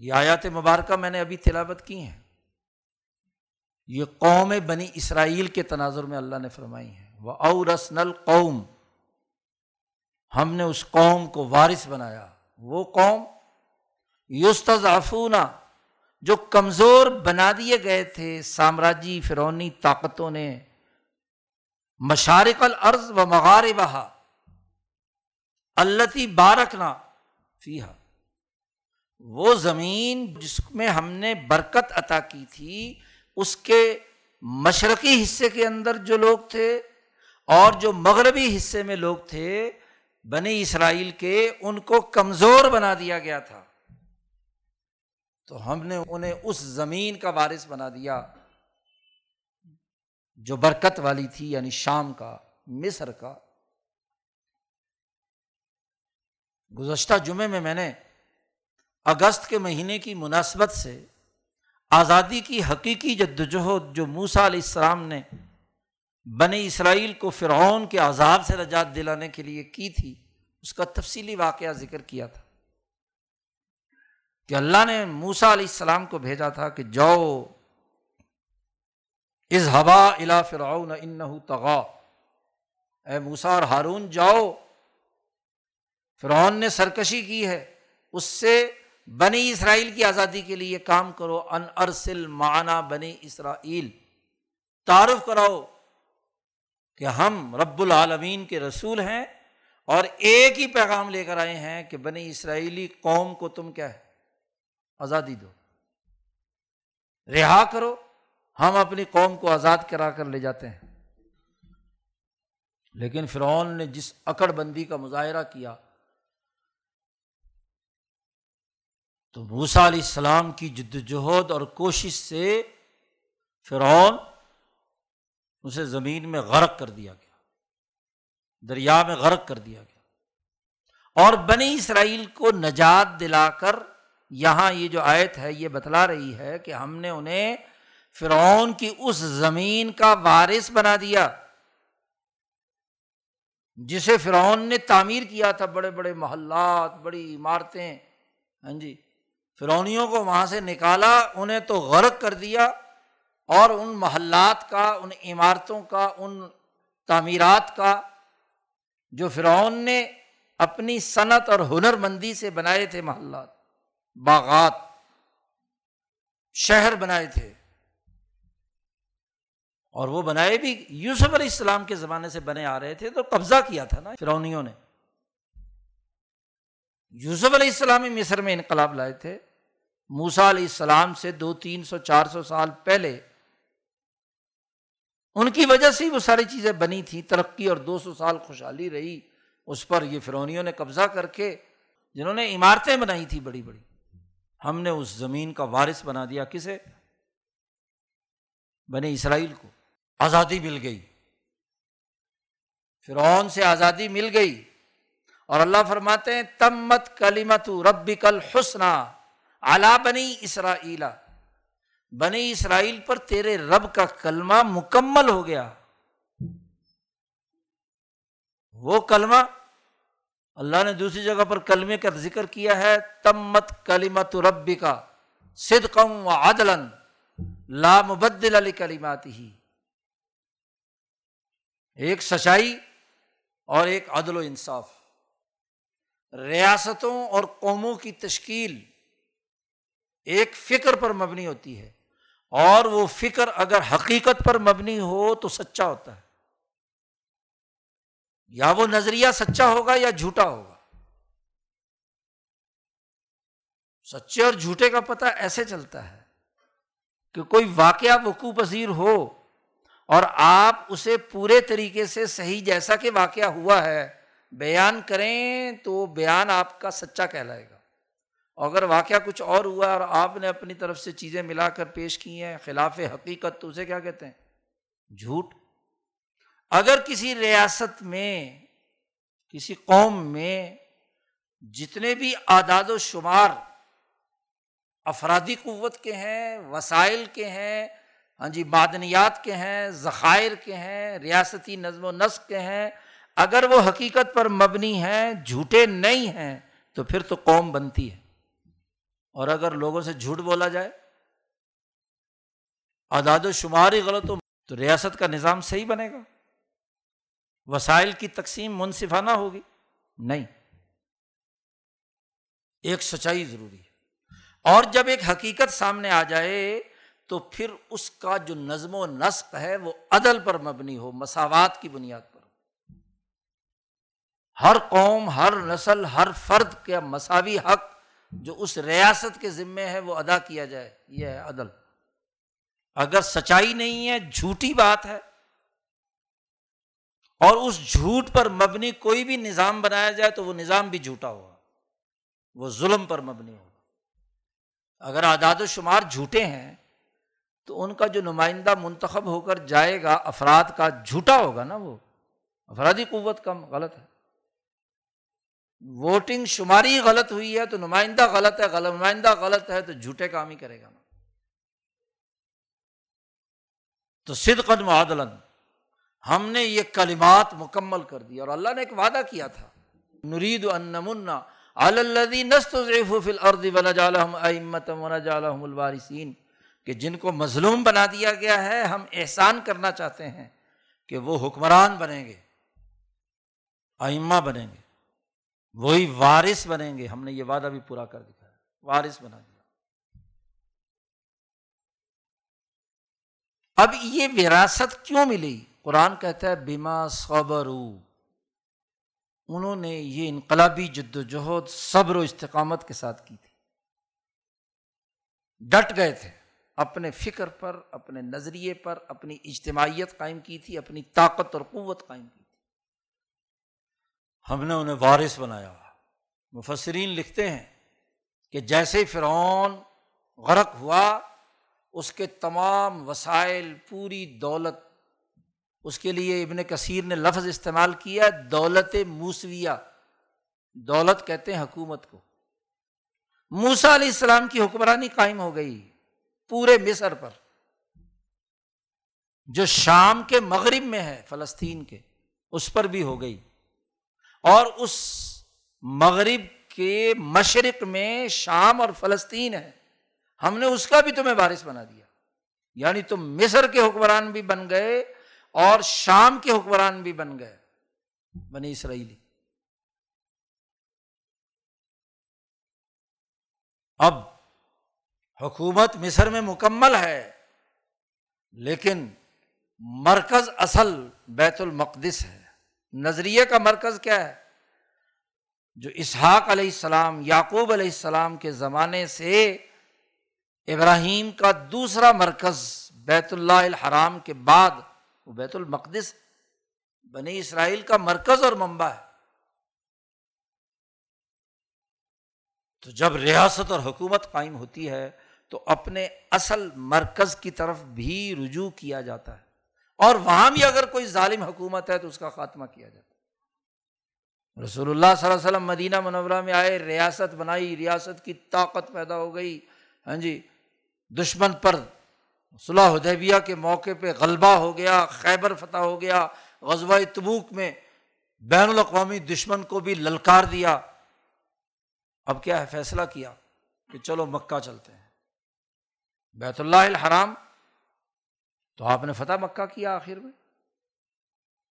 یہ آیات مبارکہ میں نے ابھی تلاوت کی ہیں۔ یہ قوم بنی اسرائیل کے تناظر میں اللہ نے فرمائی ہے وہ او رسن قوم ہم نے اس قوم کو وارث بنایا۔ وہ قوم یوستافون جو کمزور بنا دیے گئے تھے۔ سامراجی فرونی طاقتوں نے مشارق العرض و مغاربہ اللہ بارکنا فیحا وہ زمین جس میں ہم نے برکت عطا کی تھی، اس کے مشرقی حصے کے اندر جو لوگ تھے اور جو مغربی حصے میں لوگ تھے، بنی اسرائیل کے، ان کو کمزور بنا دیا گیا تھا۔ تو ہم نے انہیں اس زمین کا وارث بنا دیا، جو برکت والی تھی یعنی شام کا، مصر کا۔ گزشتہ جمعے میں میں نے اگست کے مہینے کی مناسبت سے آزادی کی حقیقی جدوجہد جو موسا علیہ السلام نے بنی اسرائیل کو فرعون کے عذاب سے نجات دلانے کے لیے کی تھی، اس کا تفصیلی واقعہ ذکر کیا تھا۔ کہ اللہ نے موسا علیہ السلام کو بھیجا تھا کہ جاؤ از ہوا الا فرعون ان تغا اے موسا اور ہارون جاؤ۔ فرعون نے سرکشی کی ہے، اس سے بنی اسرائیل کی آزادی کے لیے کام کرو، ان ارسل معنی بنی اسرائیل۔ تعارف کراؤ کہ ہم رب العالمین کے رسول ہیں اور ایک ہی پیغام لے کر آئے ہیں کہ بنی اسرائیلی قوم کو تم کیا ہے؟ آزادی دو۔ رہا کرو، ہم اپنی قوم کو آزاد کرا کر لے جاتے ہیں۔ لیکن فرعون نے جس اکڑ بندی کا مظاہرہ کیا تو بھوسا علیہ السلام کی جدوجہد اور کوشش سے فرعون اسے زمین میں غرق کر دیا گیا، دریا میں غرق کر دیا گیا۔ اور بنی اسرائیل کو نجات دلا کر یہاں یہ جو آیت ہے یہ بتلا رہی ہے کہ ہم نے انہیں فرعون کی اس زمین کا وارث بنا دیا، جسے فرعون نے تعمیر کیا تھا۔ بڑے بڑے محلات، بڑی عمارتیں ہاں جی فرونیوں کو وہاں سے نکالا، انہیں تو غرق کر دیا اور ان محلات کا، ان عمارتوں کا، ان تعمیرات کا، جو فرعون نے اپنی صنعت اور ہنر مندی سے بنائے تھے محلات، باغات، شہر بنائے تھے۔ اور وہ بنائے بھی یوسف علیہ السلام کے زمانے سے بنے آ رہے تھے، تو قبضہ کیا تھا نا فرونیوں نے۔ یوسف علیہ السلام مصر میں انقلاب لائے تھے۔ موسا علیہ السلام سے دو تین سو چار سو سال پہلے، ان کی وجہ سے وہ ساری چیزیں بنی تھیں ترقی اور دو سو سال خوشحالی رہی۔ اس پر یہ فرونیوں نے قبضہ کر کے، جنہوں نے عمارتیں بنائی تھی بڑی بڑی، ہم نے اس زمین کا وارث بنا دیا۔ کسے؟ بنے اسرائیل کو۔ آزادی مل گئی۔ فرعون سے آزادی مل گئی۔ اور اللہ فرماتے ہیں، تمت کلیمت ربی کل حسنا اعلی بنی اسرائیلا بنی اسرائیل پر تیرے رب کا کلمہ مکمل ہو گیا۔ وہ کلمہ اللہ نے دوسری جگہ پر کلمے کا ذکر کیا ہے، تمت کلیمت ربی کا صدقم و عدلن لا مبدل علی کلیمات ہی ایک سچائی اور ایک عدل و انصاف۔ ریاستوں اور قوموں کی تشکیل ایک فکر پر مبنی ہوتی ہے اور وہ فکر اگر حقیقت پر مبنی ہو تو سچا ہوتا ہے۔ یا وہ نظریہ سچا ہوگا یا جھوٹا ہوگا۔ سچے اور جھوٹے کا پتہ ایسے چلتا ہے کہ کوئی واقعہ وقوع پذیر ہو اور آپ اسے پورے طریقے سے صحیح جیسا کہ واقعہ ہوا ہے بیان کریں تو بیان آپ کا سچا کہلائے گا۔ اگر واقعہ کچھ اور ہوا اور آپ نے اپنی طرف سے چیزیں ملا کر پیش کی ہیں، خلاف حقیقت، تو اسے کیا کہتے ہیں؟ جھوٹ۔ اگر کسی ریاست میں، کسی قوم میں جتنے بھی اعداد و شمار افرادی قوت کے ہیں، وسائل کے ہیں ہاں جی معدنیات کے ہیں، ذخائر کے ہیں، ریاستی نظم و نسق کے ہیں، اگر وہ حقیقت پر مبنی ہیں، جھوٹے نہیں ہیں، تو پھر تو قوم بنتی ہے۔ اور اگر لوگوں سے جھوٹ بولا جائے، اعداد و شمار ہی غلط ہو، تو ریاست کا نظام صحیح بنے گا۔ وسائل کی تقسیم منصفانہ ہوگی۔ نہیں۔ ایک سچائی ضروری ہے۔ اور جب ایک حقیقت سامنے آ جائے، تو پھر اس کا جو نظم و نسق ہے، وہ عدل پر مبنی ہو، مساوات کی بنیاد پر۔ ہر قوم، ہر نسل، ہر فرد کا مساوی حق جو اس ریاست کے ذمے ہے وہ ادا کیا جائے، یہ ہے عدل۔ اگر سچائی نہیں ہے، جھوٹی بات ہے۔ اور اس جھوٹ پر مبنی کوئی بھی نظام بنایا جائے تو وہ نظام بھی جھوٹا ہوگا۔ وہ ظلم پر مبنی ہوگا۔ اگر اعداد و شمار جھوٹے ہیں، تو ان کا جو نمائندہ منتخب ہو کر جائے گا، افراد کا جھوٹا ہوگا نا وہ۔ افرادی قوت کم، غلط ہے۔ ووٹنگ شماری غلط ہوئی ہے تو نمائندہ غلط ہے، غلط، نمائندہ غلط ہے تو جھوٹے کام ہی کرے گا۔ نا تو صدقن معدلن ہم نے یہ کلمات مکمل کر دی اور اللہ نے ایک وعدہ کیا تھا۔ نرید انمنا الدی نست فل اردی ولا جالحم امت جالحم الوارثین کہ جن کو مظلوم بنا دیا گیا ہے، ہم احسان کرنا چاہتے ہیں کہ وہ حکمران بنیں گے، ائمہ بنیں گے۔ وہی وارث بنیں گے۔ ہم نے یہ وعدہ بھی پورا کر دکھایا۔ وارث بنا دیا۔ اب یہ وراثت کیوں ملی؟ قرآن کہتا ہے بیما صبرو انہوں نے یہ انقلابی جد و جہد صبر و استقامت کے ساتھ کی تھی۔ ڈٹ گئے تھے۔ اپنے فکر پر، اپنے نظریے پر، اپنی اجتماعیت قائم کی تھی، اپنی طاقت اور قوت قائم کی۔ ہم نے انہیں وارث بنایا مفسرین لکھتے ہیں کہ جیسے فرعون غرق ہوا، اس کے تمام وسائل، پوری دولت، اس کے لیے ابن کثیر نے لفظ استعمال کیا، دولت موسویہ۔ دولت کہتے ہیں حکومت کو۔ موسا علیہ السلام کی حکمرانی قائم ہو گئی پورے مصر پر، جو شام کے مغرب میں ہے، فلسطین کے، اس پر بھی ہو گئی۔ اور اس مغرب کے مشرق میں شام اور فلسطین ہے۔ ہم نے اس کا بھی تمہیں بارش بنا دیا۔ یعنی تم مصر کے حکمران بھی بن گئے اور شام کے حکمران بھی بن گئے، بنی اسرائیلی۔ اب حکومت مصر میں مکمل ہے، لیکن مرکز اصل بیت المقدس ہے۔ نظریے کا مرکز کیا ہے؟ جو اسحاق علیہ السلام، یعقوب علیہ السلام کے زمانے سے ابراہیم کا دوسرا مرکز بیت اللہ الحرام کے بعد، وہ بیت المقدس، بنی اسرائیل کا مرکز اور منبع ہے۔ تو جب ریاست اور حکومت قائم ہوتی ہے، تو اپنے اصل مرکز کی طرف بھی رجوع کیا جاتا ہے۔ اور وہاں بھی اگر کوئی ظالم حکومت ہے تو اس کا خاتمہ کیا جاتا ہے۔ رسول اللہ صلی اللہ علیہ وسلم مدینہ منورہ میں آئے، ریاست بنائی، ریاست کی طاقت پیدا ہو گئی۔ ہاں جی دشمن پر صلاح حدیبیہ کے موقع پہ غلبہ ہو گیا، خیبر فتح ہو گیا، غزوہ تبوک میں بین الاقوامی دشمن کو بھی للکار دیا۔ اب کیا ہے؟ فیصلہ کیا کہ چلو مکہ چلتے ہیں۔ بیت اللہ الحرام تو آپ نے فتح مکہ کیا آخر میں؟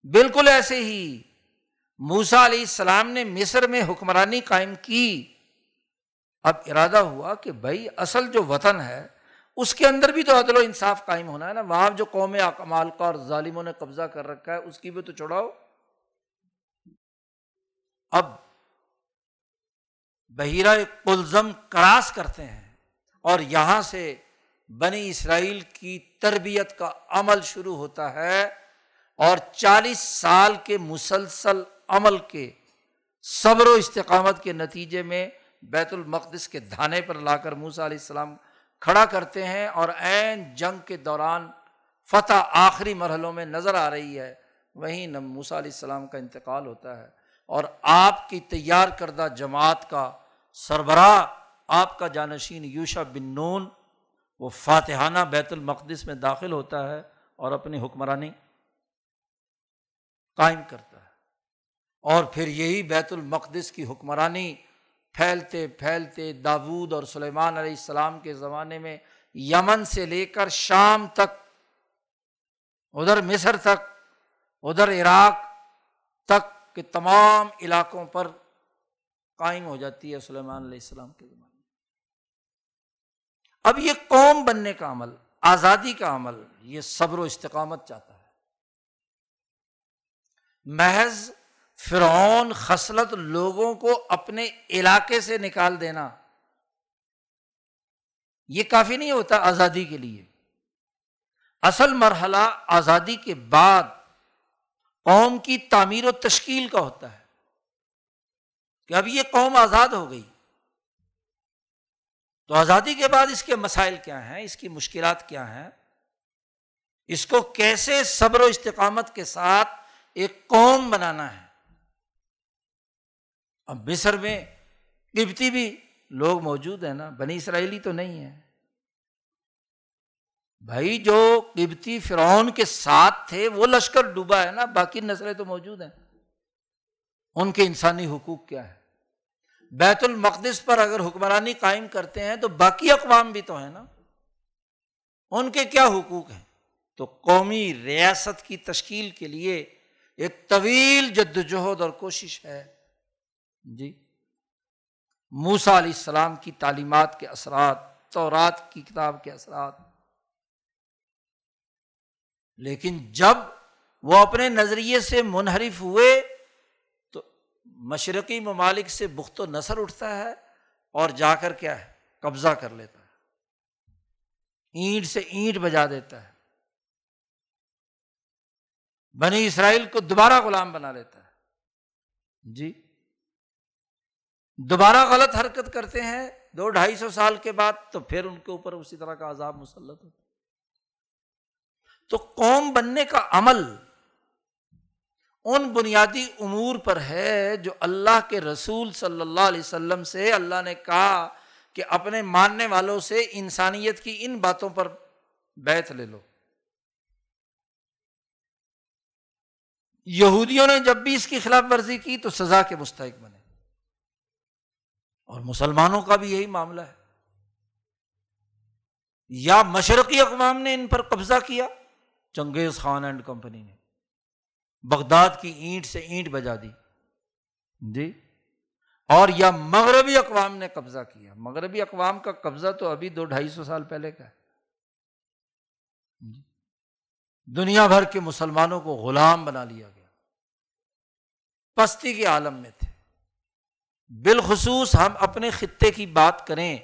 بالکل ایسے ہی۔ موسا علیہ السلام نے مصر میں حکمرانی قائم کی۔ اب ارادہ ہوا کہ بھائی اصل جو وطن ہے، اس کے اندر بھی تو عدل و انصاف قائم ہونا ہے نا۔ وہاں جو قوم اکمال کا اور ظالموں نے قبضہ کر رکھا ہے، اس کی بھی تو چھوڑاؤ اب بحیرہ کلزم کراس کرتے ہیں اور یہاں سے بنی اسرائیل کی تربیت کا عمل شروع ہوتا ہے اور چالیس سال کے مسلسل عمل کے صبر و استقامت کے نتیجے میں بیت المقدس کے دھانے پر لا کر موسا علیہ السلام کھڑا کرتے ہیں اور عین جنگ کے دوران فتح آخری مرحلوں میں نظر آ رہی ہے، وہیں نہ موسا علیہ السلام کا انتقال ہوتا ہے۔ اور آپ کی تیار کردہ جماعت کا سربراہ، آپ کا جانشین یوشا بن نون وہ فاتحانہ بیت المقدس میں داخل ہوتا ہے اور اپنی حکمرانی قائم کرتا ہے۔ اور پھر یہی بیت المقدس کی حکمرانی پھیلتے پھیلتے داود اور سلیمان علیہ السلام کے زمانے میں یمن سے لے کر شام تک، ادھر مصر تک، ادھر عراق تک کے تمام علاقوں پر قائم ہو جاتی ہے سلیمان علیہ السلام کے زمانے اب یہ قوم بننے کا عمل، آزادی کا عمل، یہ صبر و استقامت چاہتا ہے۔ محض فرعون خصلت لوگوں کو اپنے علاقے سے نکال دینا، یہ کافی نہیں ہوتا آزادی کے لیے۔ اصل مرحلہ آزادی کے بعد قوم کی تعمیر و تشکیل کا ہوتا ہے کہ اب یہ قوم آزاد ہو گئی۔ تو آزادی کے بعد اس کے مسائل کیا ہیں؟ اس کی مشکلات کیا ہیں؟ اس کو کیسے صبر و استقامت کے ساتھ ایک قوم بنانا ہے؟ اب مصر میں قبطی بھی لوگ موجود ہیں نا، بنی اسرائیلی تو نہیں ہے۔ بھائی جو قبطی فرعون کے ساتھ تھے، وہ لشکر ڈوبا ہے نا، باقی نسلیں تو موجود ہیں۔ ان کے انسانی حقوق کیا ہے بیت المقدس پر اگر حکمرانی قائم کرتے ہیں تو باقی اقوام بھی تو ہیں نا۔ ان کے کیا حقوق ہیں؟ تو قومی ریاست کی تشکیل کے لیے ایک طویل جد وجہد اور کوشش ہے۔ جی۔ موسا علیہ السلام کی تعلیمات کے اثرات، تورات کی کتاب کے اثرات۔ لیکن جب وہ اپنے نظریے سے منحرف ہوئے مشرقی ممالک سے بخت و نثر اٹھتا ہے اور جا کر کیا ہے؟ قبضہ کر لیتا ہے۔ اینٹ سے اینٹ بجا دیتا ہے۔ بنی اسرائیل کو دوبارہ غلام بنا لیتا ہے۔ جی۔ دوبارہ غلط حرکت کرتے ہیں، دو ڈھائی سو سال کے بعد تو پھر ان کے اوپر اسی طرح کا عذاب مسلط ہوتا تو قوم بننے کا عمل ان بنیادی امور پر ہے جو اللہ کے رسول صلی اللہ علیہ وسلم سے اللہ نے کہا کہ اپنے ماننے والوں سے انسانیت کی ان باتوں پر بیت لے لو۔ یہودیوں نے جب بھی اس کی خلاف ورزی کی تو سزا کے مستحق بنے۔ اور مسلمانوں کا بھی یہی معاملہ ہے۔ یا مشرقی اقوام نے ان پر قبضہ کیا، چنگیز خان اینڈ کمپنی نے۔ بغداد کی اینٹ سے اینٹ بجا دی۔ جی۔ اور یا مغربی اقوام نے قبضہ کیا۔ مغربی اقوام کا قبضہ تو ابھی دو ڈھائی سو سال پہلے کا ہے۔ جی۔ دنیا بھر کے مسلمانوں کو غلام بنا لیا گیا۔ پستی کے عالم میں تھے۔ بالخصوص ہم اپنے خطے کی بات کریں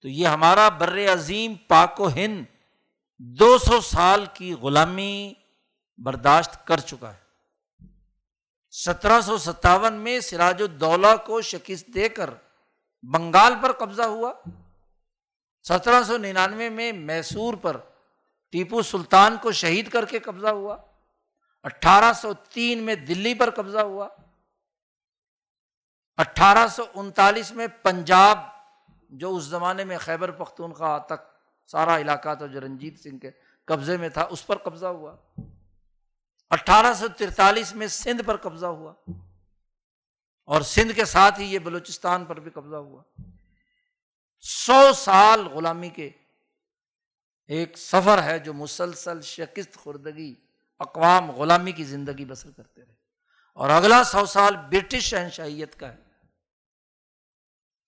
تو یہ ہمارا بر عظیم پاک و ہند دو سو سال کی غلامی برداشت کر چکا ہے۔ سترہ سو ستاون میں سراج الدولہ کو شکست دے کر بنگال پر قبضہ ہوا۔ سترہ سو ننانوے میں میسور پر ٹیپو سلطان کو شہید کر کے قبضہ ہوا۔ اٹھارہ سو تین میں دلی پر قبضہ ہوا۔ اٹھارہ سو انتالیس میں پنجاب، جو اس زمانے میں خیبر پختونخوا تک سارا علاقہ تھا، جو رنجیت سنگھ کے قبضے میں تھا، اس پر قبضہ ہوا۔ اٹھارہ سو ترتالیس میں سندھ پر قبضہ ہوا۔ اور سندھ کے ساتھ ہی یہ بلوچستان پر بھی قبضہ ہوا۔ سو سال غلامی کے ایک سفر ہے جو مسلسل شکست خوردگی، اقوام غلامی کی زندگی بسر کرتے رہے۔ اور اگلا سو سال برٹش شہنشاہیت کا ہے۔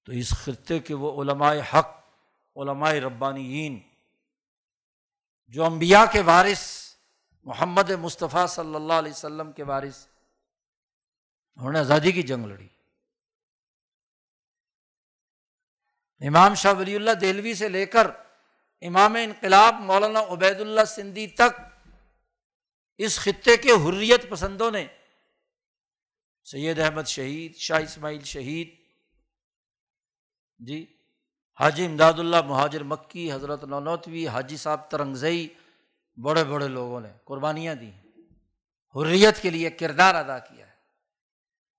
تو اس خطے کے وہ علماء حق، علماء ربانیین، جو انبیاء کے وارث محمد مصطفیٰ صلی اللہ علیہ وسلم کے وارث۔ انہوں نے آزادی کی جنگ لڑی۔ امام شاہ ولی اللہ دہلوی سے لے کر امام انقلاب مولانا عبید اللہ سندھی تک اس خطے کے حریت پسندوں نے سید احمد شہید، شاہ اسماعیل شہید جی حاجی امداد اللہ مہاجر مکی، حضرت نونوتوی، حاجی صاحب ترنگزئی بڑے بڑے لوگوں نے قربانیاں دی حریت کے لیے کردار ادا کیا ہے۔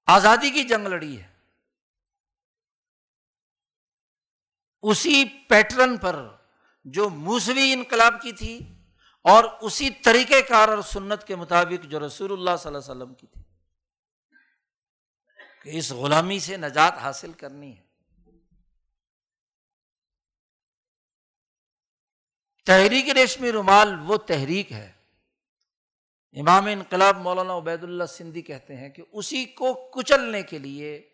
آزادی کی جنگ لڑی ہے۔ اسی پیٹرن پر جو موسوی انقلاب کی تھی اور اسی طریقہ کار اور سنت کے مطابق جو رسول اللہ صلی اللہ علیہ وسلم کی تھی کہ اس غلامی سے نجات حاصل کرنی ہے۔ تحریک ریشمی رومال وہ تحریک ہے۔ امام انقلاب مولانا عبید اللہ سندھی کہتے ہیں کہ اسی کو کچلنے کے لیے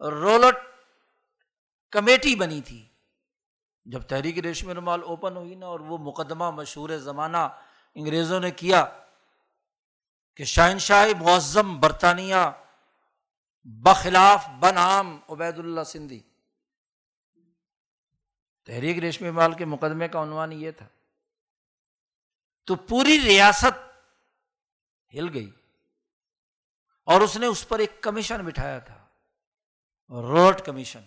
رولٹ کمیٹی بنی تھی۔ جب تحریک ریشمی رومال اوپن ہوئی نا اور وہ مقدمہ مشہور زمانہ انگریزوں نے کیا کہ شہنشاہ معظم برطانیہ بخلاف بنام عبید اللہ سندھی۔ تحریک ریشمی مال کے مقدمے کا عنوان یہ تھا۔ تو پوری ریاست ہل گئی اور اس نے اس پر ایک کمیشن بٹھایا تھا، رولٹ کمیشن،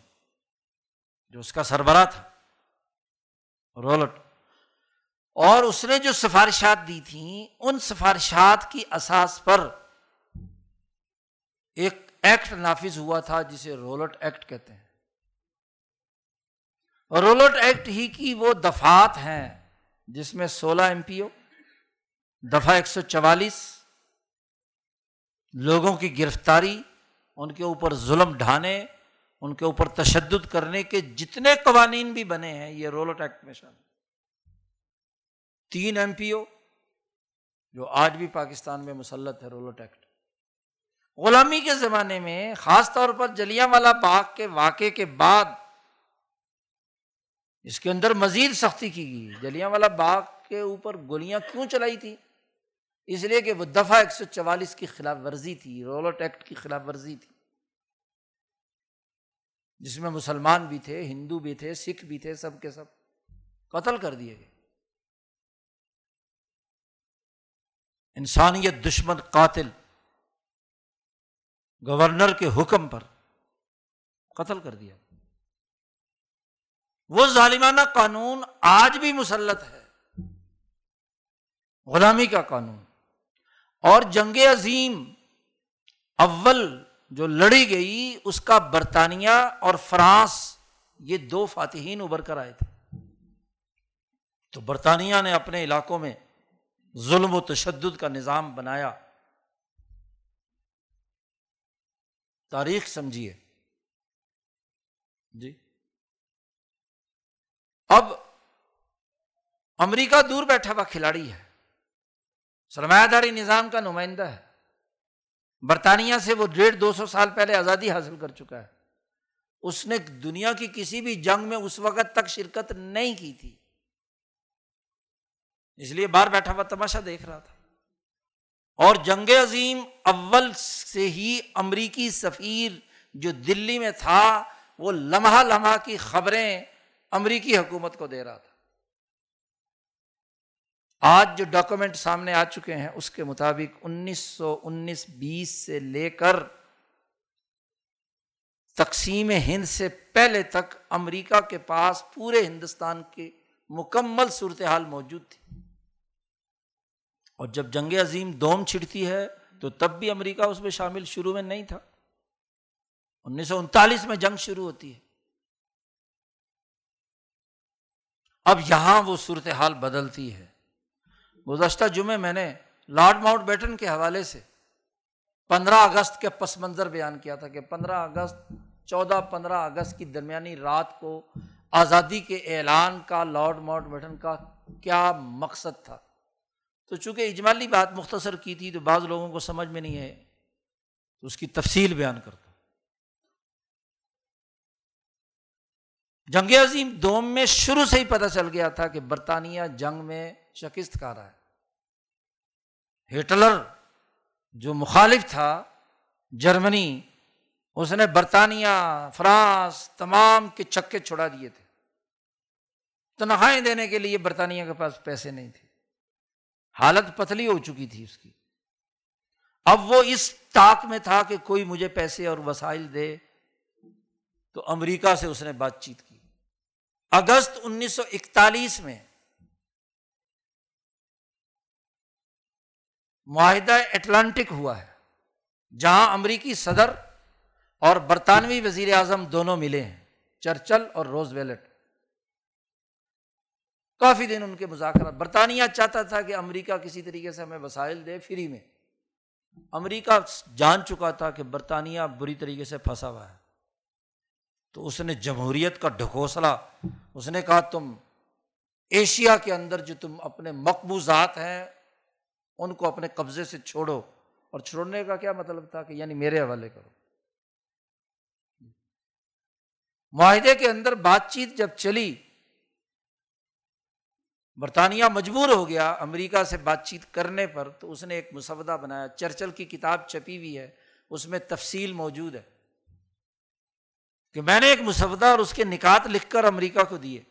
جو اس کا سربراہ تھا، رولٹ۔ اور اس نے جو سفارشات دی تھیں، ان سفارشات کی اساس پر ایک ایکٹ نافذ ہوا تھا، جسے رولٹ ایکٹ کہتے ہیں۔ رولٹ ایکٹ ہی کی وہ دفات ہیں جس میں سولہ ایم پی او، دفعہ ایک سو چوالیس، لوگوں کی گرفتاری، ان کے اوپر ظلم ڈھانے، ان کے اوپر تشدد کرنے کے جتنے قوانین بھی بنے ہیں، یہ رولٹ ایکٹ میں شامل تین ایم پی او جو آج بھی پاکستان میں مسلط ہے رولٹ ایکٹ۔ غلامی کے زمانے میں خاص طور پر جلیاں والا باغ کے واقعے کے بعد اس کے اندر مزید سختی کی گئی۔ جلیاں والا باغ کے اوپر گولیاں کیوں چلائی تھی؟ اس لیے کہ وہ دفعہ ایک سو چوالیس کی خلاف ورزی تھی رولٹ ایکٹ کی خلاف ورزی تھی۔ جس میں مسلمان بھی تھے، ہندو بھی تھے، سکھ بھی تھے، سب کے سب قتل کر دیے گئے۔ انسانیت دشمن قاتل گورنر کے حکم پر قتل کر دیا وہ ظالمانہ قانون آج بھی مسلط ہے۔ غلامی کا قانون۔ اور جنگ عظیم اول جو لڑی گئی، اس کا برطانیہ اور فرانس، یہ دو فاتحین ابھر کر آئے تھے۔ تو برطانیہ نے اپنے علاقوں میں ظلم و تشدد کا نظام بنایا۔ تاریخ سمجھیے۔ جی۔ اب امریکہ دور بیٹھا ہوا کھلاڑی ہے سرمایہ داری نظام کا نمائندہ ہے۔ برطانیہ سے وہ ڈیڑھ دو سو سال پہلے آزادی حاصل کر چکا ہے۔ اس نے دنیا کی کسی بھی جنگ میں اس وقت تک شرکت نہیں کی تھی۔ اس لیے باہر بیٹھا ہوا تماشا دیکھ رہا تھا۔ اور جنگ عظیم اول سے ہی امریکی سفیر جو دلی میں تھا، وہ لمحہ لمحہ کی خبریں امریکی حکومت کو دے رہا تھا۔ آج جو ڈاکومنٹ سامنے آ چکے ہیں، اس کے مطابق انیس سو انیس بیس سے لے کر تقسیم ہند سے پہلے تک امریکہ کے پاس پورے ہندوستان کی مکمل صورتحال موجود تھی۔ اور جب جنگ عظیم دوم چھڑتی ہے، تو تب بھی امریکہ اس میں شامل شروع میں نہیں تھا۔ انیس سو انتالیس میں جنگ شروع ہوتی ہے۔ اب یہاں وہ صورتحال بدلتی ہے۔ گزشتہ جمعے میں نے لارڈ ماؤنٹ بیٹن کے حوالے سے پندرہ اگست کے پس منظر بیان کیا تھا کہ پندرہ اگست، چودہ پندرہ اگست کی درمیانی رات کو آزادی کے اعلان کا لارڈ ماؤنٹ بیٹن کا کیا مقصد تھا۔ تو چونکہ اجمالی بات مختصر کی تھی تو بعض لوگوں کو سمجھ میں نہیں ہے تو اس کی تفصیل بیان کرتا جنگ عظیم دوم میں شروع سے ہی پتہ چل گیا تھا کہ برطانیہ جنگ میں شکست کھا رہا ہے۔ ہٹلر جو مخالف تھا جرمنی، اس نے برطانیہ، فرانس تمام کے چکے چھڑا دیے تھے۔ تنخواہیں دینے کے لیے برطانیہ کے پاس پیسے نہیں تھے۔ حالت پتلی ہو چکی تھی اس کی۔ اب وہ اس طاق میں تھا کہ کوئی مجھے پیسے اور وسائل دے تو امریکہ سے اس نے بات چیت کی۔ اگست انیس سو اکتالیس میں معاہدہ اٹلانٹک ہوا ہے، جہاں امریکی صدر اور برطانوی وزیر اعظم دونوں ملے ہیں، چرچل اور روز ویلٹ کافی دن ان کے مذاکرات۔ برطانیہ چاہتا تھا کہ امریکہ کسی طریقے سے ہمیں وسائل دے، فری میں۔ امریکہ جان چکا تھا کہ برطانیہ بری طریقے سے پھنسا ہوا ہے۔ تو اس نے جمہوریت کا ڈھکوسلا، اس نے کہا تم ایشیا کے اندر جو تم اپنے مقبوضات ہیں، ان کو اپنے قبضے سے چھوڑو۔ اور چھوڑنے کا کیا مطلب تھا کہ یعنی میرے حوالے کرو۔ معاہدے کے اندر بات چیت جب چلی، برطانیہ مجبور ہو گیا امریکہ سے بات چیت کرنے پر، تو اس نے ایک مسودہ بنایا۔ چرچل کی کتاب چھپی ہوئی ہے، اس میں تفصیل موجود ہے۔ کہ میں نے ایک مسودہ اور اس کے نکات لکھ کر امریکہ کو دیے۔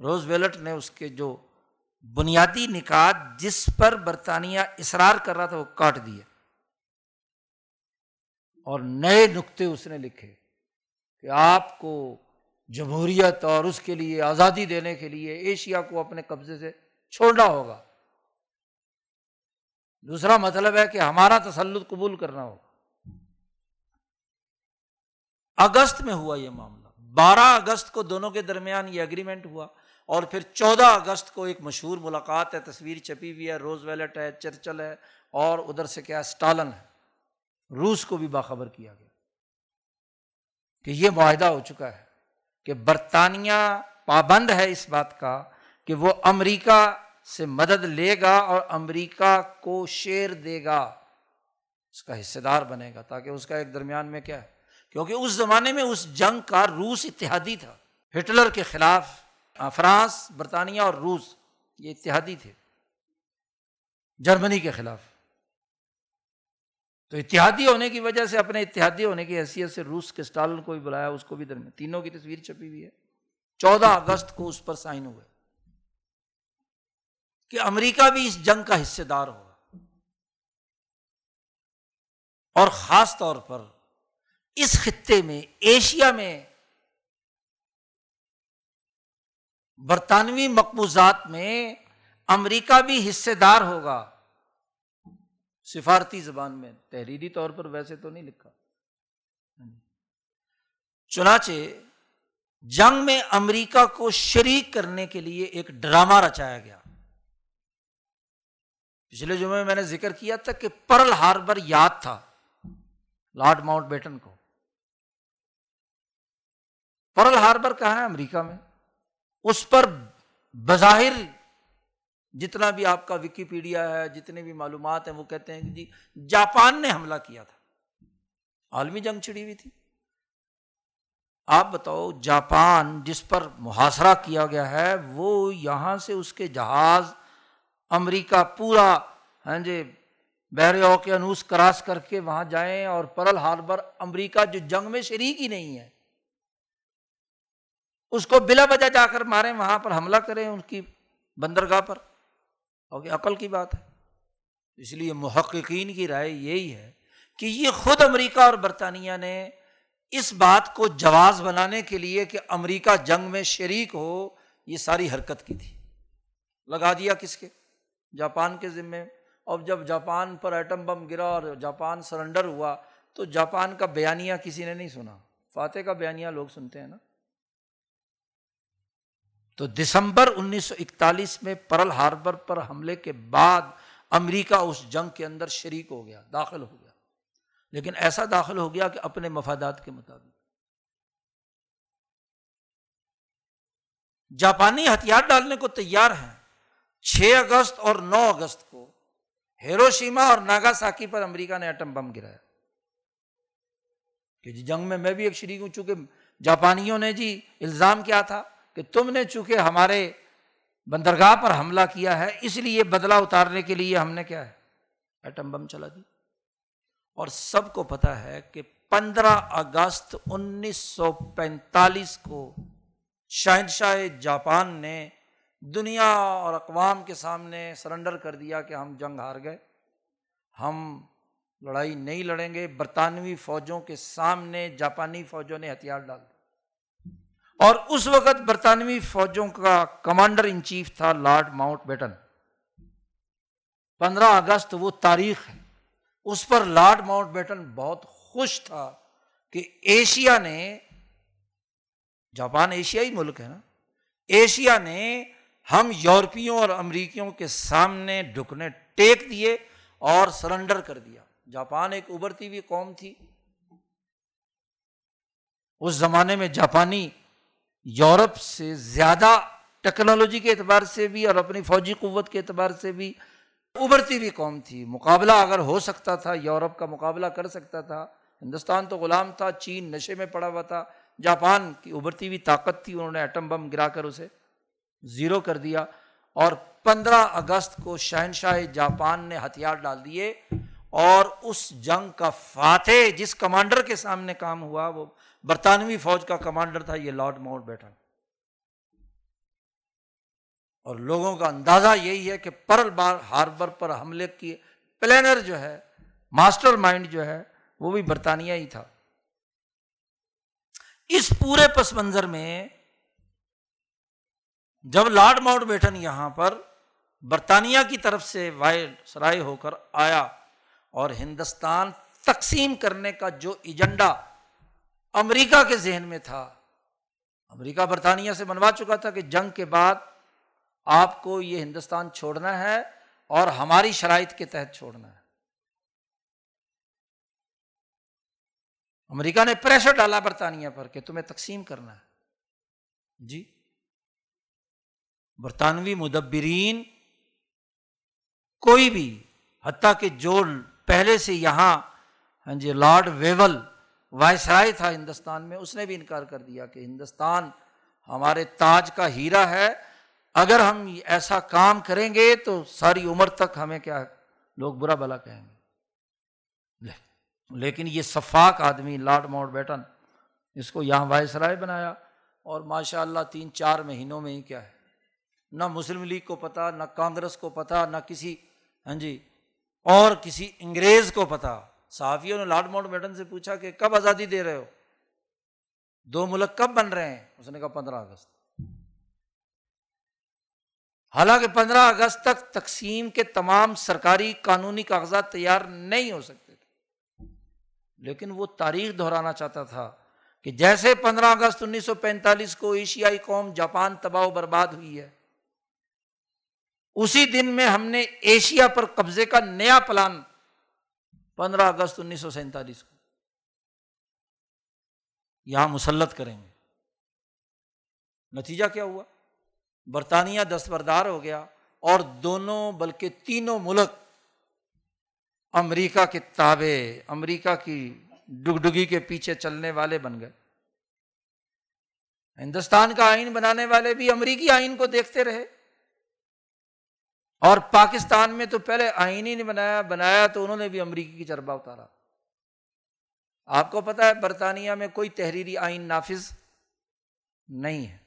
روز ویلٹ نے اس کے جو بنیادی نکات جس پر برطانیہ اصرار کر رہا تھا وہ کاٹ دیے۔ اور نئے نقطے اس نے لکھے کہ آپ کو جمہوریت اور اس کے لیے آزادی دینے کے لیے ایشیا کو اپنے قبضے سے چھوڑنا ہوگا۔ دوسرا مطلب ہے کہ ہمارا تسلط قبول کرنا ہوگا۔ اگست میں ہوا یہ معاملہ۔ بارہ اگست کو دونوں کے درمیان یہ اگریمنٹ ہوا اور پھر چودہ اگست کو ایک مشہور ملاقات ہے، تصویر چھپی ہوئی ہے، روز ویلٹ ہے، چرچل ہے اور ادھر سے کیا اسٹالن ہے۔ روس کو بھی باخبر کیا گیا کہ یہ معاہدہ ہو چکا ہے کہ برطانیہ پابند ہے اس بات کا کہ وہ امریکہ سے مدد لے گا اور امریکہ کو شیر دے گا۔ اس کا حصے دار بنے گا تاکہ اس کا ایک درمیان میں کیا ہے کیونکہ اس زمانے میں اس جنگ کا روس اتحادی تھا۔ ہٹلر کے خلاف فرانس، برطانیہ اور روس یہ اتحادی تھے۔ جرمنی کے خلاف۔ تو اتحادی ہونے کی وجہ سے، اپنے اتحادی ہونے کی حیثیت سے روس کے اسٹالن کو بھی بلایا، اس کو بھی درمیان۔ تینوں کی تصویر چھپی ہوئی ہے۔ چودہ اگست کو اس پر سائن ہوئے۔ کہ امریکہ بھی اس جنگ کا حصے دار ہوگا۔ اور خاص طور پر اس خطے میں، ایشیا میں برطانوی مقبوضات میں امریکہ بھی حصے دار ہوگا۔ سفارتی زبان میں، تحریری طور پر ویسے تو نہیں لکھا۔ چنانچہ، جنگ میں امریکہ کو شریک کرنے کے لیے ایک ڈرامہ رچایا گیا۔ پچھلے جمعے میں میں نے ذکر کیا تھا کہ پرل ہاربر یاد تھا، لارڈ ماؤنٹ بیٹن کو۔ پرل ہاربر کہاں ہے؟ امریکہ میں۔ اس پر بظاہر جتنا بھی آپ کا وکیپیڈیا ہے، جتنے بھی معلومات ہیں، وہ کہتے ہیں کہ جی جاپان نے حملہ کیا تھا۔ عالمی جنگ چھڑی ہوئی تھی۔ آپ بتاؤ، جاپان جس پر محاصرہ کیا گیا ہے، وہ یہاں سے اس کے جہاز امریکہ پورا ہاں جی بحر اوقیانوس کراس کر کے وہاں جائیں اور پرل ہاربر امریکہ جو جنگ میں شریک ہی نہیں ہے اس کو بلا وجہ جا کر ماریں، وہاں پر حملہ کریں ان کی بندرگاہ پر اور عقل کی بات ہے۔ اس لیے محققین کی رائے یہی ہے کہ یہ خود امریکہ اور برطانیہ نے اس بات کو جواز بنانے کے لیے کہ امریکہ جنگ میں شریک ہو، یہ ساری حرکت کی تھی۔ لگا دیا کس کے؟ جاپان کے ذمے۔ اور جب جاپان پر ایٹم بم گرا اور جاپان سرنڈر ہوا، تو جاپان کا بیانیہ کسی نے نہیں سنا۔ فاتح کا بیانیہ لوگ سنتے ہیں نا۔ تو دسمبر انیس سو اکتالیس میں پرل ہاربر پر حملے کے بعد امریکہ اس جنگ کے اندر شریک ہو گیا، داخل ہو گیا۔ لیکن ایسا داخل ہو گیا کہ اپنے مفادات کے مطابق۔ جاپانی ہتھیار ڈالنے کو تیار ہیں۔ چھ اگست اور نو اگست کو ہیروشیما اور ناگا ساکی پر امریکہ نے ایٹم بم گرایا۔ کہ جی جنگ میں میں بھی ایک شریک ہوں، چونکہ جاپانیوں نے جی الزام کیا تھا۔ کہ تم نے چونکہ ہمارے بندرگاہ پر حملہ کیا ہے، اس لیے بدلا اتارنے کے لیے ہم نے کیا ہے؟ ایٹم بم چلا دی۔ اور سب کو پتا ہے کہ پندرہ اگست انیس سو پینتالیس کو شہنشاہ جاپان نے دنیا اور اقوام کے سامنے سرنڈر کر دیا کہ ہم جنگ ہار گئے۔ ہم لڑائی نہیں لڑیں گے۔ برطانوی فوجوں کے سامنے جاپانی فوجوں نے ہتھیار ڈال۔ دیا اور اس وقت برطانوی فوجوں کا کمانڈر ان چیف تھا لارڈ ماؤنٹ بیٹن۔ پندرہ اگست وہ تاریخ ہے۔ اس پر لارڈ ماؤنٹ بیٹن بہت خوش تھا کہ ایشیا نے، جاپان ایشیائی ملک ہے نا، ایشیا نے ہم یورپیوں اور امریکیوں کے سامنے ڈھکنے ٹیک دیے اور سرنڈر کر دیا۔ جاپان ایک ابھرتی ہوئی قوم تھی۔ اس زمانے میں جاپانی یورپ سے زیادہ ٹیکنالوجی کے اعتبار سے بھی اور اپنی فوجی قوت کے اعتبار سے بھی ابھرتی ہوئی قوم تھی۔ مقابلہ اگر ہو سکتا تھا، یورپ کا مقابلہ کر سکتا تھا۔ ہندوستان تو غلام تھا، چین نشے میں پڑا ہوا تھا۔ جاپان کی ابھرتی ہوئی طاقت تھی، انہوں نے ایٹم بم گرا کر اسے زیرو کر دیا۔ اور پندرہ اگست کو شہنشاہ جاپان نے ہتھیار ڈال دیے اور اس جنگ کا فاتح جس کمانڈر کے سامنے کام ہوا، وہ برطانوی فوج کا کمانڈر تھا یہ لارڈ ماؤنٹ بیٹھا اور لوگوں کا اندازہ یہی ہے کہ پرل بار ہاربر پر حملے کی پلانر جو ہے، ماسٹر مائنڈ جو ہے، وہ بھی برطانیہ ہی تھا۔ اس پورے پس منظر میں جب لارڈ ماؤنٹ بیٹن یہاں پر برطانیہ کی طرف سے وائر سرائے ہو کر آیا اور ہندوستان تقسیم کرنے کا جو ایجنڈا امریکہ کے ذہن میں تھا۔ امریکہ برطانیہ سے منوا چکا تھا کہ جنگ کے بعد آپ کو یہ ہندوستان چھوڑنا ہے اور ہماری شرائط کے تحت چھوڑنا ہے۔ امریکہ نے پریشر ڈالا برطانیہ پر کہ تمہیں تقسیم کرنا ہے۔ جی۔ برطانوی مدبرین کوئی بھی، حتیٰ کہ جو پہلے سے یہاں ہاں جی لارڈ ویول وائسرائے تھا ہندوستان میں، اس نے بھی انکار کر دیا کہ ہندوستان ہمارے تاج کا ہیرا ہے۔ اگر ہم ایسا کام کریں گے تو ساری عمر تک ہمیں کیا لوگ برا بلا کہیں گے۔ لیکن یہ صفاق آدمی لارڈ ماؤنٹ بیٹن، اس کو یہاں وائس رائے بنایا۔ اور ماشاء اللہ تین چار مہینوں میں ہی کیا ہے۔ نہ مسلم لیگ کو پتا، نہ کانگریس کو پتا، نہ کسی ہاں جی اور کسی انگریز کو پتا۔ صحافیوں نے لارڈ ماؤنٹ بیٹن سے پوچھا کہ کب آزادی دے رہے ہو؟ دو ملک کب بن رہے ہیں؟ اس نے کہا پندرہ اگست۔ حالانکہ پندرہ اگست تک تقسیم کے تمام سرکاری قانونی کاغذات تیار نہیں ہو سکتے تھے۔ لیکن وہ تاریخ دہرانا چاہتا تھا کہ جیسے پندرہ اگست انیس سو پینتالیس کو ایشیائی قوم جاپان تباہ و برباد ہوئی ہے، اسی دن میں ہم نے ایشیا پر قبضے کا نیا پلان پندرہ اگست انیس سو سینتالیس کو۔ یہاں مسلط کریں گے۔ نتیجہ کیا ہوا؟ برطانیہ دستبردار ہو گیا اور دونوں بلکہ تینوں ملک امریکہ کے تابے امریکہ کی ڈگڈگی کے پیچھے چلنے والے بن گئے۔ ہندوستان کا آئین بنانے والے بھی امریکی آئین کو دیکھتے رہے۔ اور پاکستان میں تو پہلے آئین ہی نہیں بنایا بنایا تو انہوں نے بھی امریکی کی چربا اتارا۔ آپ کو پتا ہے، برطانیہ میں کوئی تحریری آئین نافذ نہیں ہے۔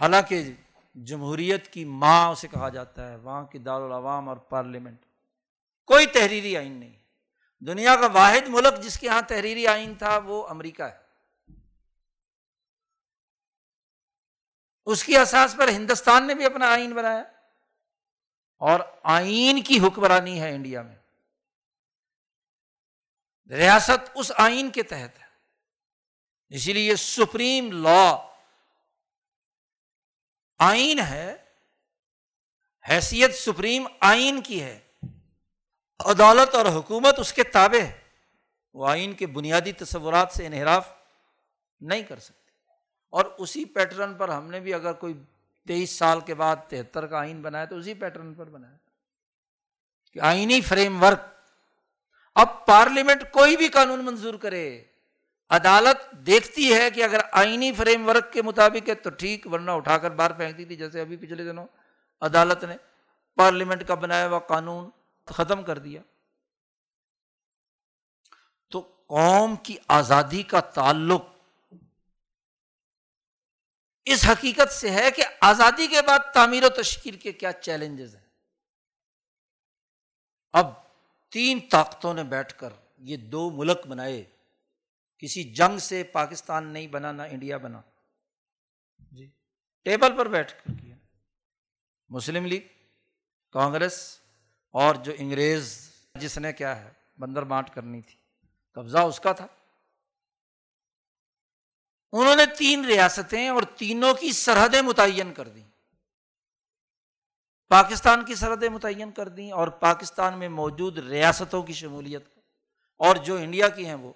حالانکہ جمہوریت کی ماں اسے کہا جاتا ہے، وہاں کی دارالعوام اور پارلیمنٹ۔ کوئی تحریری آئین نہیں۔ دنیا کا واحد ملک جس کے یہاں تحریری آئین تھا، وہ امریکہ ہے۔ اس کی اساس پر ہندوستان نے بھی اپنا آئین بنایا۔ اور آئین کی حکمرانی ہے انڈیا میں۔ ریاست اس آئین کے تحت ہے۔ اسی لیے سپریم لا آئین ہے، حیثیت سپریم آئین کی ہے۔ عدالت اور حکومت اس کے تابع ہے۔ وہ آئین کے بنیادی تصورات سے انحراف نہیں کر سکتے اور اسی پیٹرن پر ہم نے بھی اگر کوئی تیئیس سال کے بعد تہتر کا آئین بنایا تو اسی پیٹرن پر بنایا کہ آئینی فریم ورک، اب پارلیمنٹ کوئی بھی قانون منظور کرے، عدالت دیکھتی ہے کہ اگر آئینی فریم ورک کے مطابق ہے تو ٹھیک، ورنہ اٹھا کر باہر پھینکتی تھی۔ جیسے ابھی پچھلے دنوں عدالت نے پارلیمنٹ کا بنایا ہوا قانون ختم کر دیا۔ تو قوم کی آزادی کا تعلق اس حقیقت سے ہے کہ آزادی کے بعد تعمیر و تشکیل کے کیا چیلنجز ہیں؟ اب تین طاقتوں نے بیٹھ کر یہ دو ملک بنائے کسی جنگ سے پاکستان نہیں بنا نہ انڈیا بنا۔ جی۔ ٹیبل پر بیٹھ کر کیا۔ مسلم لیگ کانگریس اور جو انگریز جس نے کیا ہے بندر بانٹ کرنی تھی۔ قبضہ اس کا تھا۔ انہوں نے تین ریاستیں اور تینوں کی سرحدیں متعین کر دیں۔ پاکستان کی سرحدیں متعین کر دیں اور پاکستان میں موجود ریاستوں کی شمولیت۔ اور جو انڈیا کی ہیں وہ۔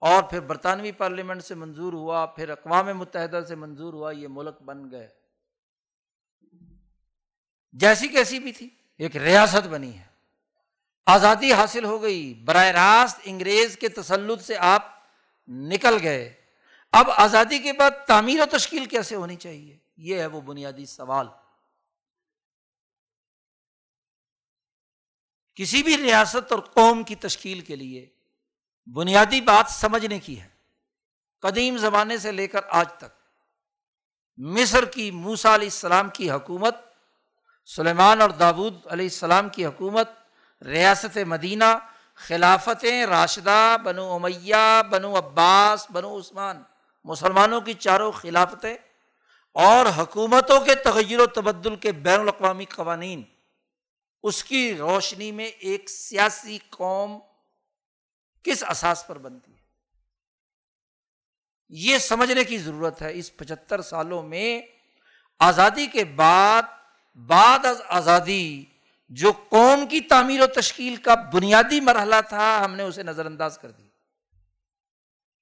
اور پھر برطانوی پارلیمنٹ سے منظور ہوا، پھر اقوام متحدہ سے منظور ہوا، یہ ملک بن گئے۔ جیسی کیسی بھی تھی، ایک ریاست بنی ہے۔ آزادی حاصل ہو گئی۔ براہ راست انگریز کے تسلط سے آپ نکل گئے۔ اب آزادی کے بعد تعمیر و تشکیل کیسے ہونی چاہیے؟ یہ ہے وہ بنیادی سوال۔ کسی بھی ریاست اور قوم کی تشکیل کے لیے بنیادی بات سمجھنے کی ہے۔ قدیم زمانے سے لے کر آج تک۔ مصر کی موسا علیہ السلام کی حکومت، سلیمان اور داود علیہ السلام کی حکومت، ریاست مدینہ خلافتیں راشدہ، بنو امیہ، بنو عباس، بنو عثمان۔ مسلمانوں کی چاروں خلافتیں اور حکومتوں کے تغیر و تبدل کے بین الاقوامی قوانین، اس کی روشنی میں ایک سیاسی قوم کس اساس پر بنتی ہے؟ یہ سمجھنے کی ضرورت ہے اس پچہتر سالوں میں آزادی کے بعد بعد از آزادی جو قوم کی تعمیر و تشکیل کا بنیادی مرحلہ تھا، ہم نے اسے نظر انداز کر دیا۔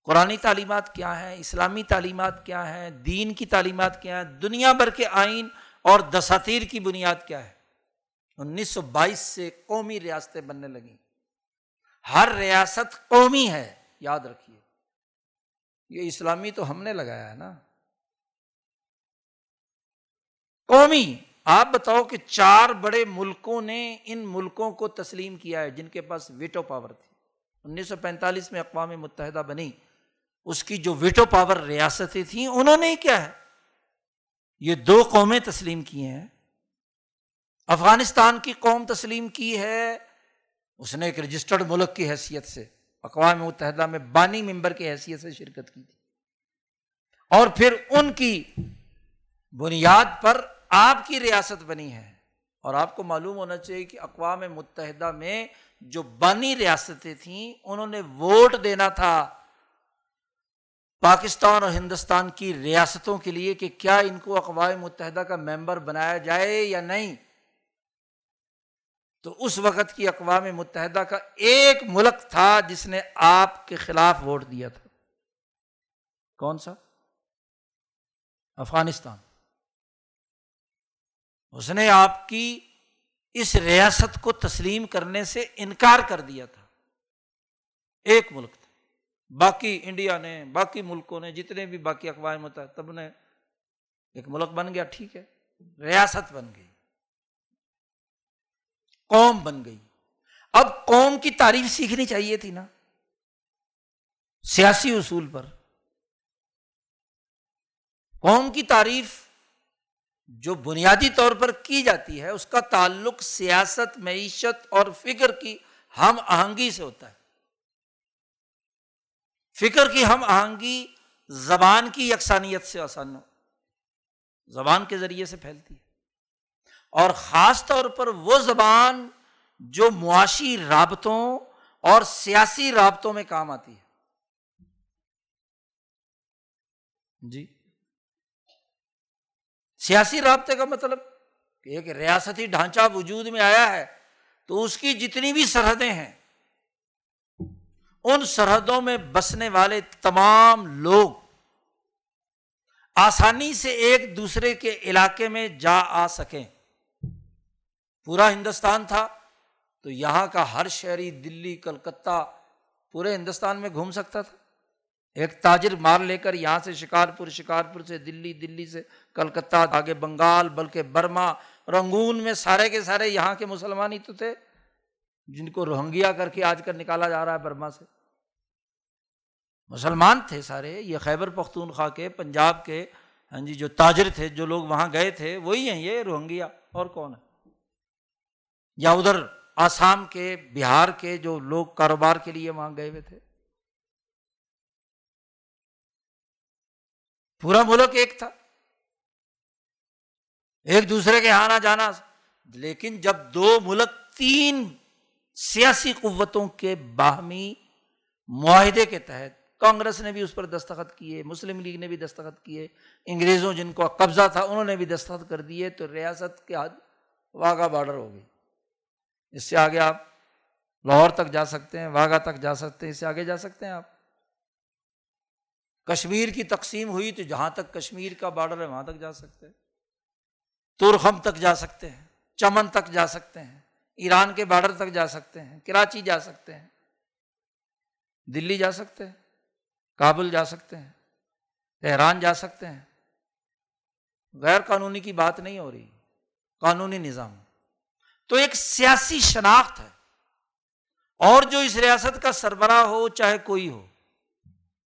قرآن تعلیمات کیا ہیں، اسلامی تعلیمات کیا ہیں، دین کی تعلیمات کیا ہیں، دنیا بھر کے آئین اور دساتیر کی بنیاد کیا ہے۔ انیس سو بائیس سے قومی ریاستیں بننے لگیں۔ ہر ریاست قومی ہے، یاد رکھیے۔ یہ اسلامی تو ہم نے لگایا ہے نا۔ قومی، آپ بتاؤ کہ چار بڑے ملکوں نے ان ملکوں کو تسلیم کیا ہے، جن کے پاس ویٹو پاور تھی۔ انیس سو پینتالیس میں اقوام متحدہ بنی۔ اس کی جو ویٹو پاور ریاستیں تھیں، انہوں نے کیا ہے؟ یہ دو قومیں تسلیم کی ہیں۔ افغانستان کی قوم تسلیم کی ہے، اس نے ایک رجسٹرڈ ملک کی حیثیت سے، اقوام متحدہ میں بانی ممبر کی حیثیت سے شرکت کی تھی۔ اور پھر ان کی بنیاد پر آپ کی ریاست بنی ہے۔ اور آپ کو معلوم ہونا چاہیے کہ اقوام متحدہ میں جو بانی ریاستیں تھیں، انہوں نے ووٹ دینا تھا۔ پاکستان اور ہندوستان کی ریاستوں کے لیے کہ کیا ان کو اقوام متحدہ کا ممبر بنایا جائے یا نہیں۔ تو اس وقت کی اقوام متحدہ کا ایک ملک تھا جس نے آپ کے خلاف ووٹ دیا تھا۔ کون سا؟ افغانستان۔ اس نے آپ کی اس ریاست کو تسلیم کرنے سے انکار کر دیا تھا۔ ایک ملک تھا۔ باقی انڈیا نے، باقی ملکوں نے، جتنے بھی باقی اقوام متحدہ تب نے ایک ملک بن گیا، ٹھیک ہے، ریاست بن گئی، قوم بن گئی۔ اب قوم کی تعریف سیکھنی چاہیے تھی نا، سیاسی اصول پر۔ قوم کی تعریف جو بنیادی طور پر کی جاتی ہے، اس کا تعلق سیاست، معیشت اور فکر کی ہم آہنگی سے ہوتا ہے۔ فکر کی ہم آہنگی زبان کی یکسانیت سے آسان ہو۔ زبان کے ذریعے سے پھیلتی ہے۔ اور خاص طور پر وہ زبان جو معاشی رابطوں اور سیاسی رابطوں میں کام آتی ہے۔ جی۔ سیاسی رابطے کا مطلب کہ ایک ریاستی ڈھانچہ وجود میں آیا ہے تو اس کی جتنی بھی سرحدیں ہیں ان سرحدوں میں بسنے والے تمام لوگ آسانی سے ایک دوسرے کے علاقے میں جا آ سکیں۔ پورا ہندوستان تھا، تو یہاں کا ہر شہری دلی، کلکتہ پورے ہندوستان میں گھوم سکتا تھا۔ ایک تاجر مار لے کر یہاں سے شکارپور شکارپور سے دلی دلی سے کلکتہ، آگے بنگال، بلکہ برما رنگون میں سارے کے سارے یہاں کے مسلمان ہی تو تھے۔ جن کو روہنگیا کر کے آج کل نکالا جا رہا ہے برما سے۔ مسلمان تھے سارے، یہ خیبر پختونخوا کے، پنجاب کے ہاں جی جو تاجر تھے، جو لوگ وہاں گئے تھے، وہی ہیں یہ روہنگیا۔ اور کون ہے؟ یا ادھر آسام کے، بہار کے جو لوگ کاروبار کے لیے وہاں گئے ہوئے تھے۔ پورا ملک ایک تھا۔ ایک دوسرے کے آنا جانا۔ لیکن جب دو ملک تین سیاسی قوتوں کے باہمی معاہدے کے تحت کانگریس نے بھی اس پر دستخط کیے، مسلم لیگ نے بھی دستخط کیے، انگریزوں جن کو قبضہ تھا انہوں نے بھی دستخط کر دیے تو ریاست کے حد واگا بارڈر ہو گئی۔ اس سے آگے آپ لاہور تک جا سکتے ہیں، واگا تک جا سکتے ہیں، اس سے آگے جا سکتے ہیں آپ۔ کشمیر کی تقسیم ہوئی تو جہاں تک کشمیر کا بارڈر ہے وہاں تک جا سکتے ہیں۔ ترخم تک جا سکتے ہیں، چمن تک جا سکتے ہیں۔ ایران کے بارڈر تک جا سکتے ہیں، کراچی جا سکتے ہیں، دلی جا سکتے ہیں، کابل جا سکتے ہیں، تہران جا سکتے ہیں۔ غیر قانونی کی بات نہیں ہو رہی، قانونی نظام۔ تو ایک سیاسی شناخت ہے۔ اور جو اس ریاست کا سربراہ ہو، چاہے کوئی ہو،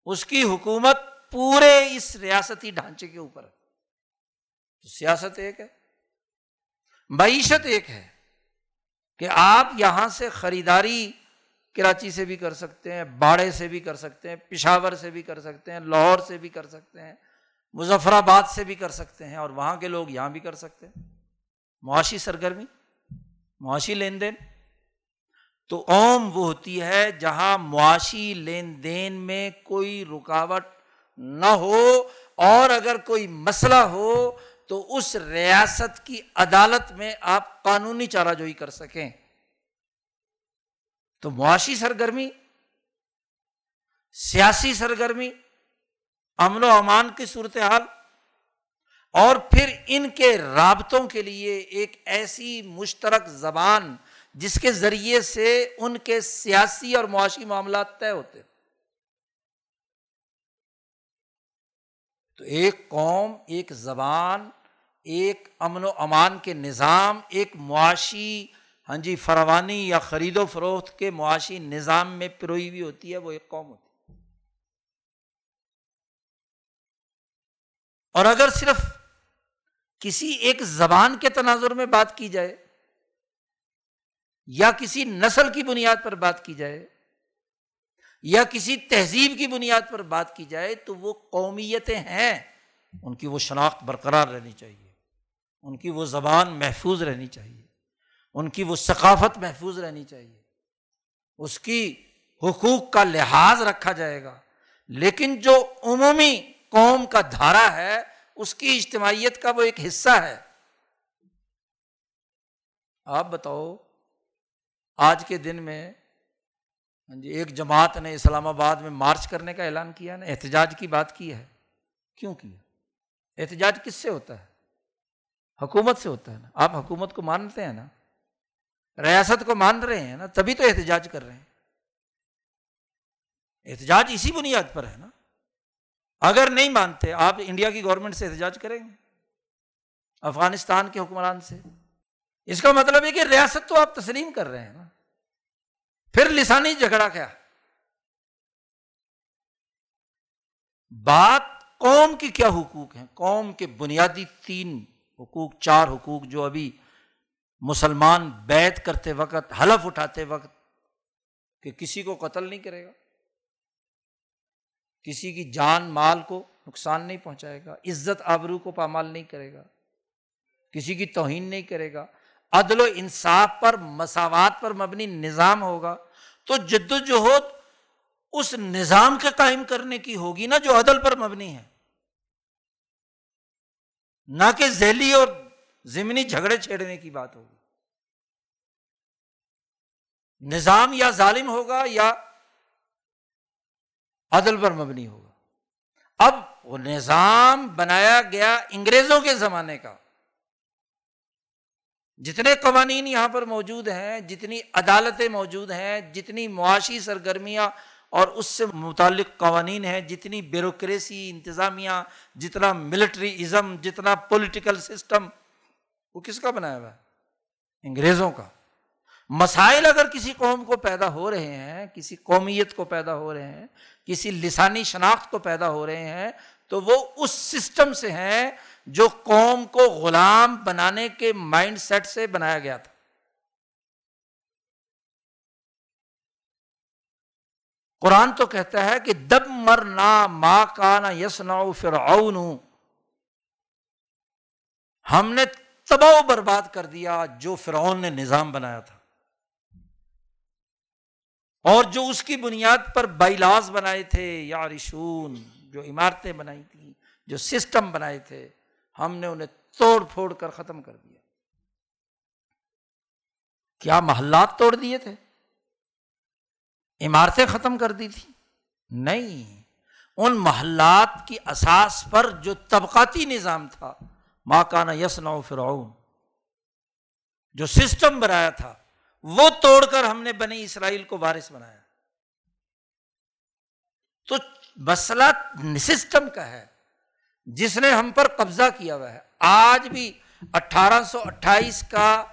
اس کی حکومت پورے اس ریاستی ڈھانچے کے اوپر ہے۔ تو سیاست ایک ہے، معیشت ایک ہے۔ کہ آپ یہاں سے خریداری کراچی سے بھی کر سکتے ہیں، باڑے سے بھی کر سکتے ہیں، پشاور سے بھی کر سکتے ہیں، لاہور سے بھی کر سکتے ہیں مظفر آباد سے بھی کر سکتے ہیں، اور وہاں کے لوگ یہاں بھی کر سکتے ہیں۔ معاشی سرگرمی، معاشی لین دین۔ تو اوم وہ ہوتی ہے جہاں معاشی لین دین میں کوئی رکاوٹ نہ ہو، اور اگر کوئی مسئلہ ہو تو اس ریاست کی عدالت میں آپ قانونی چارہ جوئی کر سکیں۔ تو معاشی سرگرمی، سیاسی سرگرمی، امن و امان کی صورتحال، اور پھر ان کے رابطوں کے لیے ایک ایسی مشترک زبان جس کے ذریعے سے ان کے سیاسی اور معاشی معاملات طے ہوتے تو ایک قوم، ایک زبان ایک امن و امان کے نظام، ایک معاشی ہاں جی فروانی یا خرید و فروخت کے معاشی نظام میں پروئی ہوئی ہوتی ہے، وہ ایک قوم ہوتی ہے۔ اور اگر صرف کسی ایک زبان کے تناظر میں بات کی جائے، یا کسی نسل کی بنیاد پر بات کی جائے، یا کسی تہذیب کی بنیاد پر بات کی جائے، تو وہ قومیتیں ہیں، ان کی وہ شناخت برقرار رہنی چاہیے۔ ان کی وہ زبان محفوظ رہنی چاہیے۔ ان کی وہ ثقافت محفوظ رہنی چاہیے۔ اس کی حقوق کا لحاظ رکھا جائے گا۔ لیکن جو عمومی قوم کا دھارا ہے، اس کی اجتماعیت کا وہ ایک حصہ ہے۔ آپ بتاؤ، آج کے دن میں ہاں جی ایک جماعت نے اسلام آباد میں مارچ کرنے کا اعلان کیا نا احتجاج کی بات کی ہے۔ کیوں کیا؟ احتجاج کس سے ہوتا ہے؟ حکومت سے ہوتا ہے نا۔ آپ حکومت کو مانتے ہیں نا، ریاست کو مان رہے ہیں نا، تبھی تو احتجاج کر رہے ہیں۔ احتجاج اسی بنیاد پر ہے نا۔ اگر نہیں مانتے، آپ انڈیا کی گورنمنٹ سے احتجاج کریں گے، افغانستان کے حکمران سے۔ اس کا مطلب ہے کہ ریاست تو آپ تسلیم کر رہے ہیں نا۔ پھر لسانی جھگڑا کیا؟ بات قوم کی کیا حقوق ہیں؟ قوم کے بنیادی تین حقوق، چار حقوق جو ابھی مسلمان بیت کرتے وقت، حلف اٹھاتے وقت کہ کسی کو قتل نہیں کرے گا، کسی کی جان، مال کو نقصان نہیں پہنچائے گا، عزت، آبرو کو پامال نہیں کرے گا، کسی کی توہین نہیں کرے گا، عدل و انصاف پر، مساوات پر مبنی نظام ہوگا، تو جد وجہد اس نظام کے قائم کرنے کی ہوگی نا جو عدل پر مبنی ہے۔ نہ کہ ذیلی اور ضمنی جھگڑے چھیڑنے کی بات ہوگی۔ نظام یا ظالم ہوگا یا عدل پر مبنی ہوگا۔ اب وہ نظام بنایا گیا انگریزوں کے زمانے کا۔ جتنے قوانین یہاں پر موجود ہیں، جتنی عدالتیں موجود ہیں، جتنی معاشی سرگرمیاں اور اس سے متعلق قوانین ہیں، جتنی بیوروکریسی، انتظامیہ، جتنا ملٹری ازم جتنا پولیٹیکل سسٹم، وہ کس کا بنایا ہوا ہے؟ انگریزوں کا۔ مسائل اگر کسی قوم کو پیدا ہو رہے ہیں، کسی قومیت کو پیدا ہو رہے ہیں، کسی لسانی شناخت کو پیدا ہو رہے ہیں، تو وہ اس سسٹم سے ہیں جو قوم کو غلام بنانے کے مائنڈ سیٹ سے بنایا گیا تھا۔ قرآن تو کہتا ہے کہ دب مر نا ماں کا نا یس فرعون۔ ہم نے تباہ و برباد کر دیا جو فرعون نے نظام بنایا تھا۔ اور جو اس کی بنیاد پر بائیلاز بنائے تھے یا رشون جو عمارتیں بنائی تھیں، جو سسٹم بنائے تھے، ہم نے انہیں توڑ پھوڑ کر ختم کر دیا۔ کیا محلات توڑ دیے تھے؟ عمارتیں ختم کر دی تھی۔ نہیں، ان محلات کی اساس پر جو طبقاتی نظام تھا ماں کانا یس فرعون، جو سسٹم بنایا تھا، وہ توڑ کر ہم نے بنی اسرائیل کو وارث بنایا۔ تو مسئلہ سسٹم کا ہے، جس نے ہم پر قبضہ کیا ہوا ہے۔ آج بھی اٹھارہ سو اٹھائیس کا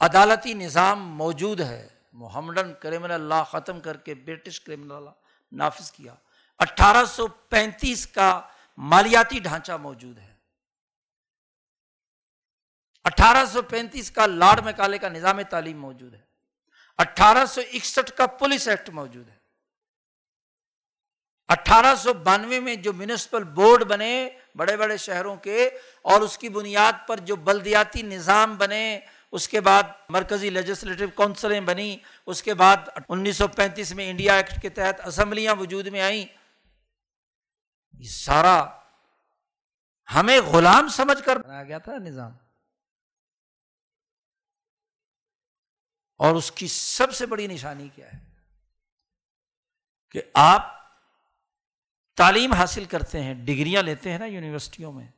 عدالتی نظام موجود ہے۔ محمدن کریمنل لا ختم کر کے برٹش کریمنل نافذ کیا۔ اٹھارہ سو پینتیس کا مالیاتی ڈھانچہ موجود ہے۔ اٹھارہ سو پینتیس کا لاڈ میکالے کا نظام تعلیم موجود ہے۔ اٹھارہ سو اکسٹھ کا پولیس ایکٹ موجود ہے۔ اٹھارہ سو بانوے میں جو میونسپل بورڈ بنے بڑے بڑے شہروں کے اور اس کی بنیاد پر جو بلدیاتی نظام بنے اس کے بعد مرکزی لیجسلیٹو کونسلیں بنی اس کے بعد انیس سو پینتیس میں انڈیا ایکٹ کے تحت اسمبلیاں وجود میں آئیں۔ یہ سارا ہمیں غلام سمجھ کر بنایا گیا تھا نظام۔ اور اس کی سب سے بڑی نشانی کیا ہے؟ کہ آپ تعلیم حاصل کرتے ہیں، ڈگریاں لیتے ہیں نا یونیورسٹیوں میں۔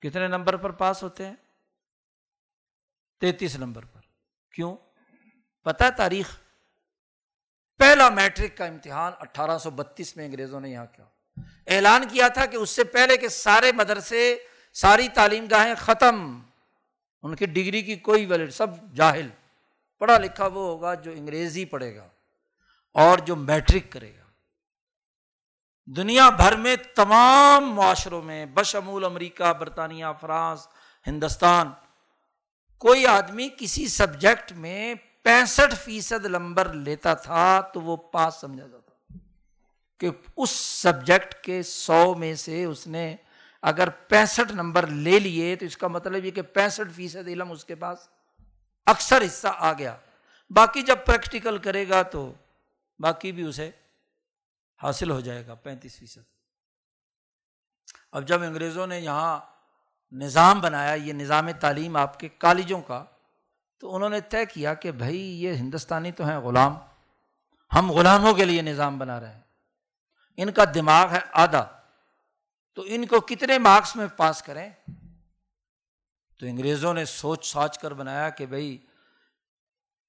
کتنے نمبر پر پاس ہوتے ہیں؟ تینتیس نمبر پر۔ کیوں؟ پتا تاریخ؟ پہلا میٹرک کا امتحان اٹھارہ سو بتیس میں انگریزوں نے یہاں کیا۔ اعلان کیا تھا کہ اس سے پہلے کے سارے مدرسے، ساری تعلیم گاہیں ختم۔ ان کی ڈگری کی کوئی ویلڈ سب جاہل۔ پڑھا لکھا وہ ہوگا جو انگریزی پڑھے گا اور جو میٹرک کرے گا۔ دنیا بھر میں تمام معاشروں میں، بشمول امریکہ، برطانیہ، فرانس، ہندوستان کوئی آدمی کسی سبجیکٹ میں پینسٹھ فیصد نمبر لیتا تھا تو وہ پاس سمجھا جاتا کہ اس سبجیکٹ کے سو میں سے اس نے اگر پینسٹھ نمبر لے لیے تو اس کا مطلب یہ کہ پینسٹھ فیصد علم اس کے پاس اکثر حصہ آ گیا۔ باقی جب پریکٹیکل کرے گا تو باقی بھی اسے حاصل ہو جائے گا پینتیس فیصد۔ اب جب انگریزوں نے یہاں نظام بنایا، یہ نظام تعلیم آپ کے کالجوں کا، تو انہوں نے طے کیا کہ بھائی یہ ہندوستانی تو ہیں غلام، ہم غلاموں کے لیے نظام بنا رہے ہیں۔ ان کا دماغ ہے آدھا، تو ان کو کتنے مارکس میں پاس کریں؟ تو انگریزوں نے سوچ سوچ کر بنایا کہ بھائی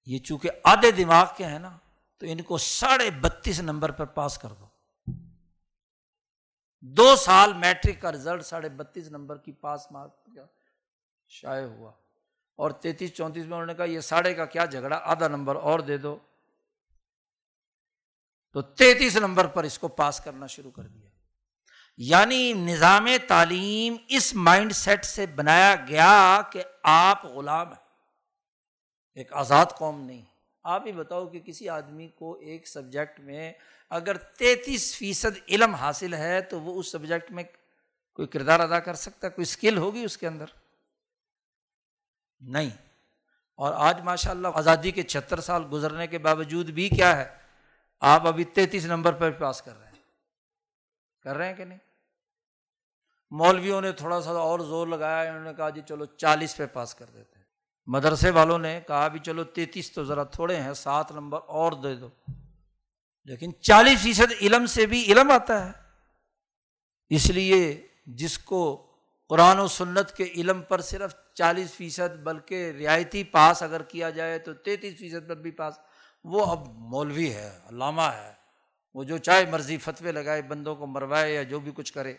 یہ چونکہ آدھے دماغ کے ہیں نا، تو ان کو ساڑھے بتیس نمبر پر پاس کر دو۔ دو سال میٹرک کا رزلٹ ساڑھے بتیس نمبر کی پاس مارک شائع ہوا۔ اور تینتیس، چونتیس میں انہوں نے کہا، یہ ساڑھے کا کیا جھگڑا، آدھا نمبر اور دے دو۔ تو تینتیس نمبر پر اس کو پاس کرنا شروع کر دیا۔ یعنی نظام تعلیم اس مائنڈ سیٹ سے بنایا گیا کہ آپ غلام ہیں۔ ایک آزاد قوم نہیں۔ آپ ہی بتاؤ کہ کسی آدمی کو ایک سبجیکٹ میں اگر تینتیس فیصد علم حاصل ہے تو وہ اس سبجیکٹ میں کوئی کردار ادا کر سکتا ہے؟ کوئی اسکل ہوگی اس کے اندر؟ نہیں۔ اور آج ماشاء اللہ آزادی کے چھتر سال گزرنے کے باوجود بھی کیا ہے؟ آپ ابھی تینتیس نمبر پر پاس کر رہے ہیں۔ کر رہے ہیں کہ نہیں؟ مولویوں نے تھوڑا سا اور زور لگایا، انہوں نے کہا جی چلو چالیس پہ پاس کر دیتے مدرسے والوں نے کہا بھی چلو تینتیس تو ذرا تھوڑے ہیں، سات نمبر اور دے دو۔ لیکن چالیس فیصد علم سے بھی علم آتا ہے۔ اس لیے جس کو قرآن و سنت کے علم پر صرف چالیس فیصد بلکہ رعایتی پاس اگر کیا جائے تو تینتیس فیصد پر بھی پاس۔ وہ اب مولوی ہے، علامہ ہے۔ وہ جو چاہے مرضی فتوے لگائے، بندوں کو مروائے یا جو بھی کچھ کرے۔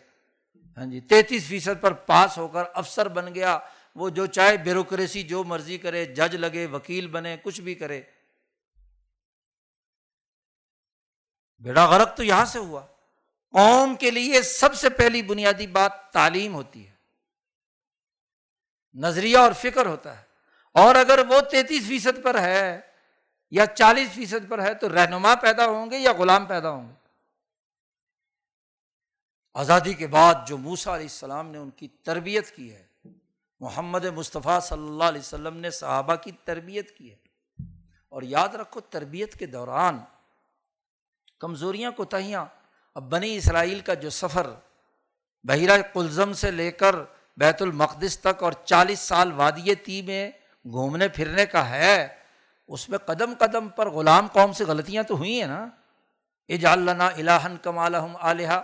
ہاں جی تینتیس فیصد پر پاس ہو کر افسر بن گیا۔ وہ جو چاہے بیوروکریسی جو مرضی کرے، جج لگے، وکیل بنے، کچھ بھی کرے۔ بیڑا غرق تو یہاں سے ہوا۔ قوم کے لیے سب سے پہلی بنیادی بات تعلیم ہوتی ہے۔ نظریہ اور فکر ہوتا ہے۔ اور اگر وہ تینتیس فیصد پر ہے یا چالیس فیصد پر ہے تو رہنما پیدا ہوں گے یا غلام پیدا ہوں گے۔ آزادی کے بعد جو موسا علیہ السلام نے ان کی تربیت کی ہے محمد مصطفیٰ صلی اللہ علیہ وسلم نے صحابہ کی تربیت کی ہے۔ اور یاد رکھو تربیت کے دوران کمزوریاں، کوتاہیاں۔ اب بنی اسرائیل کا جو سفر بحیرہ کلزم سے لے کر بیت المقدس تک اور چالیس سال وادی تی میں گھومنے پھرنے کا ہے، اس میں قدم قدم پر غلام قوم سے غلطیاں تو ہوئی ہیں نا۔ اجالنا الہن کمال علیہ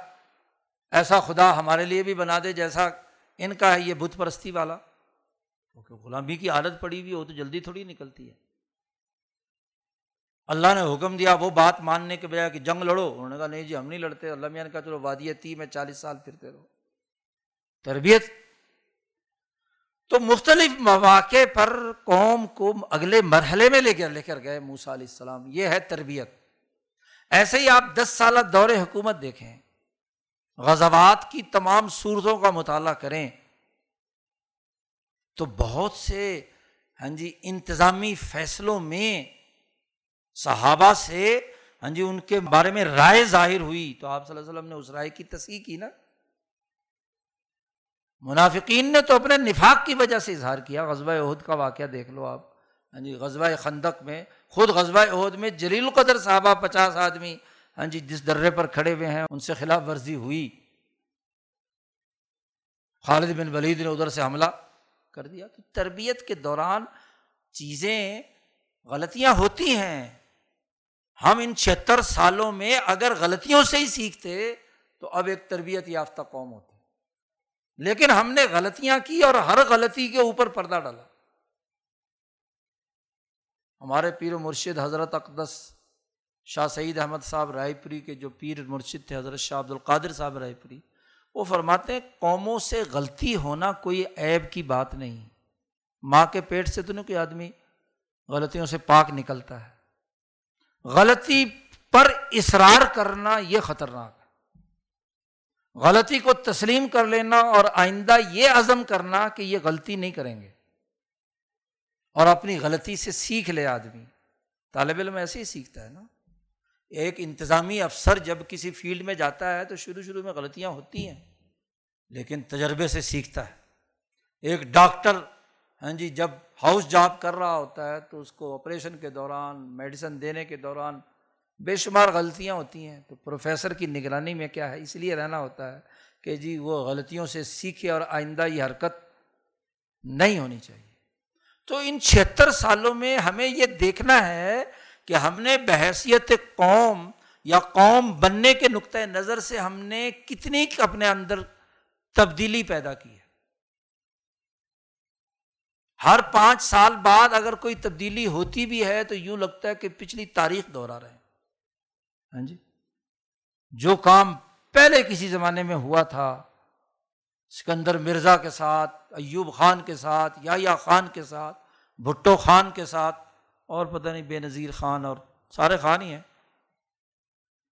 ایسا خدا ہمارے لیے بھی بنا دے جیسا ان کا ہے یہ بت پرستی والا۔ کیونکہ غلامی کی عادت پڑی ہوئی وہ تو جلدی تھوڑی نکلتی ہے۔ اللہ نے حکم دیا وہ بات ماننے کے بجائے کہ جنگ لڑو۔ انہوں نے کہا، نہیں جی ہم نہیں لڑتے۔ اللہ میاں نے کہا، چلو وادی تی میں چالیس سال پھرتے رہو۔ تربیت۔ تو مختلف مواقع پر قوم کو اگلے مرحلے میں لے کر لے کر گئے موسا علیہ السلام۔ یہ ہے تربیت۔ ایسے ہی آپ دس سالہ دور حکومت دیکھیں۔ غزوات کی تمام صورتوں کا مطالعہ کریں، تو بہت سے ہاں جی انتظامی فیصلوں میں صحابہ سے ہاں جی ان کے بارے میں رائے ظاہر ہوئی۔ تو آپ صلی اللہ علیہ وسلم نے اس رائے کی تصحیح کی نا۔ منافقین نے تو اپنے نفاق کی وجہ سے اظہار کیا۔ غزبۂ عہد کا واقعہ دیکھ لو آپ۔ ہاں جی غزبۂ خندق میں، خود غزبۂ عہد میں جلیل القدر صحابہ پچاس آدمی ہاں جی جس درے پر کھڑے ہوئے ہیں، ان سے خلاف ورزی ہوئی۔ خالد بن ولید نے ادھر سے حملہ کر دیا۔ تو تربیت کے دوران چیزیں غلطیاں ہوتی ہیں۔ ہم ان چھہتر سالوں میں اگر غلطیوں سے ہی سیکھتے تو اب ایک تربیت یافتہ قوم ہوتی۔ لیکن ہم نے غلطیاں کی اور ہر غلطی کے اوپر پردہ ڈالا۔ ہمارے پیر و مرشد حضرت اقدس شاہ سعید احمد صاحب رائے پوری کے جو پیر مرشد تھے، حضرت شاہ عبد القادر صاحب رائے پوری، وہ فرماتے ہیں قوموں سے غلطی ہونا کوئی عیب کی بات نہیں۔ ماں کے پیٹ سے تو نہیں کوئی آدمی غلطیوں سے پاک نکلتا ہے۔ غلطی پر اصرار کرنا یہ خطرناک ہے۔ غلطی کو تسلیم کر لینا اور آئندہ یہ عزم کرنا کہ یہ غلطی نہیں کریں گے۔ اور اپنی غلطی سے سیکھ لے آدمی۔ طالب علم ایسے ہی سیکھتا ہے نا۔ ایک انتظامی افسر جب کسی فیلڈ میں جاتا ہے تو شروع شروع میں غلطیاں ہوتی ہیں، لیکن تجربے سے سیکھتا ہے۔ ایک ڈاکٹر ہاں جی جب ہاؤس جاب کر رہا ہوتا ہے تو اس کو آپریشن کے دوران، میڈیسن دینے کے دوران بے شمار غلطیاں ہوتی ہیں۔ تو پروفیسر کی نگرانی میں کیا ہے؟ اس لیے رہنا ہوتا ہے کہ جی وہ غلطیوں سے سیکھے اور آئندہ یہ حرکت نہیں ہونی چاہیے۔ تو ان چھہتر سالوں میں ہمیں یہ دیکھنا ہے کہ ہم نے بحثیت قوم یا قوم بننے کے نقطۂ نظر سے ہم نے کتنی اپنے اندر تبدیلی پیدا کی ہے۔ ہر پانچ سال بعد اگر کوئی تبدیلی ہوتی بھی ہے تو یوں لگتا ہے کہ پچھلی تاریخ دوہرا رہے۔ ہاں جی؟ جو کام پہلے کسی زمانے میں ہوا تھا، سکندر مرزا کے ساتھ، ایوب خان کے ساتھ یا خان کے ساتھ، بھٹو خان کے ساتھ اور پتہ نہیں بے نظیر خان اور سارے خان ہی ہیں۔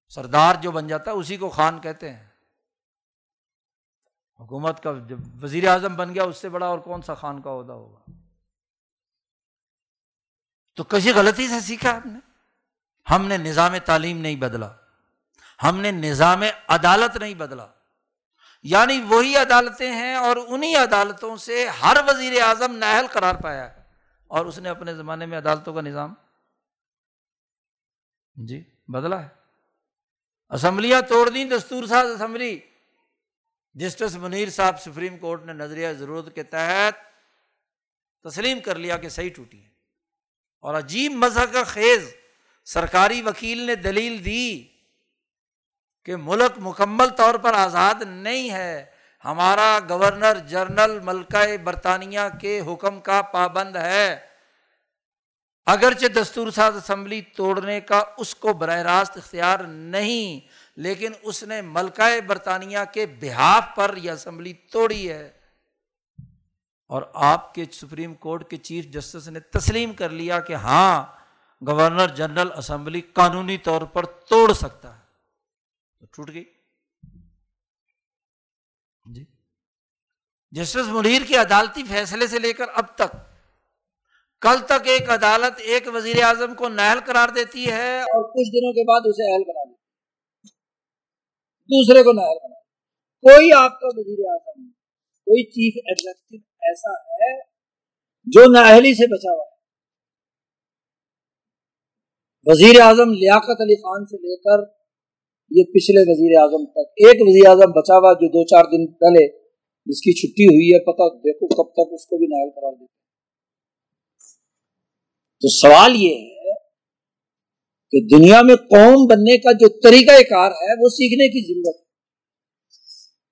سردار جو بن جاتا ہے اسی کو خان کہتے ہیں۔ حکومت کا جب وزیر اعظم بن گیا اس سے بڑا اور کون سا خان کا عہدہ ہوگا؟ تو کسی غلطی سے سیکھا ہم نے؟ ہم نے نظام تعلیم نہیں بدلا۔ ہم نے نظام عدالت نہیں بدلا۔ یعنی وہی عدالتیں ہیں اور انہیں عدالتوں سے ہر وزیر اعظم نااہل قرار پایا ہے۔ اور اس نے اپنے زمانے میں عدالتوں کا نظام جی بدلا ہے۔ اسمبلیاں توڑ دیں، دستور ساز اسمبلی۔ جسٹس منیر صاحب سپریم کورٹ نے نظریہ ضرورت کے تحت تسلیم کر لیا کہ صحیح ٹوٹی ہے اور عجیب مذہب کا خیز سرکاری وکیل نے دلیل دی کہ ملک مکمل طور پر آزاد نہیں ہے۔ ہمارا گورنر جنرل ملکہ برطانیہ کے حکم کا پابند ہے۔ اگرچہ دستور ساز اسمبلی توڑنے کا اس کو براہ راست اختیار نہیں، لیکن اس نے ملکہ برطانیہ کے بحاف پر یہ اسمبلی توڑی ہے۔ اور آپ کے سپریم کورٹ کے چیف جسٹس نے تسلیم کر لیا کہ ہاں گورنر جنرل اسمبلی قانونی طور پر توڑ سکتا ہے۔ تو ٹوٹ گئی۔ جی۔ جسٹس منیر کے عدالتی فیصلے سے لے کر اب تک، کل تک ایک عدالت ایک وزیر اعظم کو نہل قرار دیتی ہے اور کچھ دنوں کے بعد اسے اہل بنا دیتی دوسرے کو نہل بنا۔ کوئی آپ کا وزیر اعظم، کوئی چیف ایگزیکٹو ایسا ہے جو نااہلی سے بچا ہوا ہے؟ وزیر اعظم لیاقت علی خان سے لے کر یہ پچھلے وزیر اعظم تک، ایک وزیر اعظم بچا ہوا جو دو چار دن پہلے جس کی چھٹی ہوئی ہے، پتہ دیکھو کب تک اس کو بھی نائل قرار دیتے تو سوال یہ ہے کہ دنیا میں قوم بننے کا جو طریقہ کار ہے، وہ سیکھنے کی ضرورت ہے۔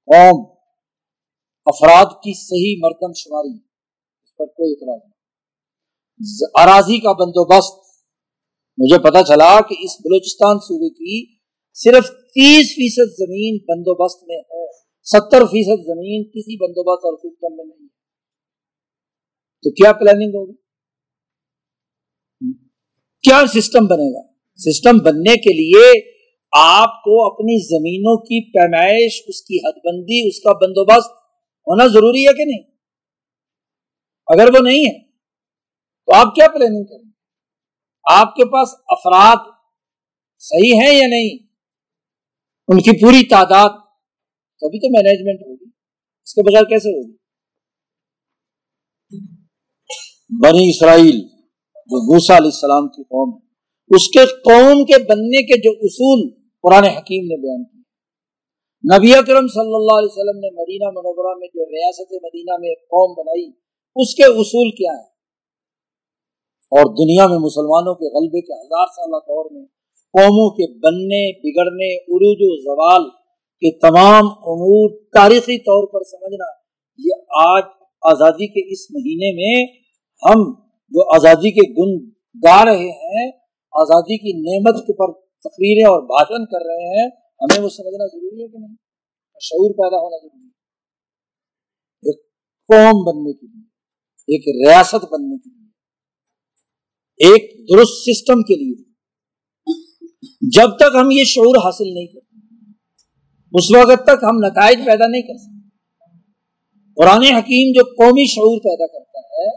قوم افراد کی صحیح مردم شماری، اس پر کوئی اعتراض نہیں۔ اراضی کا بندوبست، مجھے پتا چلا کہ اس بلوچستان صوبے کی صرف تیس فیصد زمین بندوبست میں ہے۔ ستر فیصد زمین کسی بندوبست اور سسٹم میں نہیں ہے۔ تو کیا پلاننگ ہوگی؟ کیا سسٹم بنے گا؟ سسٹم بننے کے لیے آپ کو اپنی زمینوں کی پیمائش، اس کی حد بندی، اس کا بندوبست ہونا ضروری ہے کہ نہیں؟ اگر وہ نہیں ہے، تو آپ کیا پلاننگ کریں؟ آپ کے پاس افراد صحیح ہیں یا نہیں؟ ان کی پوری تعداد، تبھی تو مینجمنٹ ہوگی، اس کے بغیر کیسے ہوگی؟ بنی اسرائیل، جو موسا علیہ السلام کی قوم ہے، اس کے قوم کے بننے کے جو اصول قرآن حکیم نے بیان کیے نبی اکرم صلی اللہ علیہ وسلم نے مدینہ منورہ میں جو ریاست مدینہ میں ایک قوم بنائی، اس کے اصول کیا ہیں؟ اور دنیا میں مسلمانوں کے غلبے کے ہزار سالہ دور میں قوموں کے بننے، بگڑنے، عروج و زوال کے تمام امور تاریخی طور پر سمجھنا، یہ آج آزادی کے اس مہینے میں ہم جو آزادی کے گن گا رہے ہیں، آزادی کی نعمت کے پر تقریریں اور بھاشن کر رہے ہیں، ہمیں وہ سمجھنا ضروری ہے کہ نہیں؟ شعور پیدا ہونا ضروری ہے۔ ایک قوم بننے کے لیے، ایک ریاست بننے کے لیے، ایک درست سسٹم کے لیے جب تک ہم یہ شعور حاصل نہیں کرتے، اس وقت تک ہم نتائج پیدا نہیں کر سکتے۔ قرآن حکیم جو قومی شعور پیدا کرتا ہے،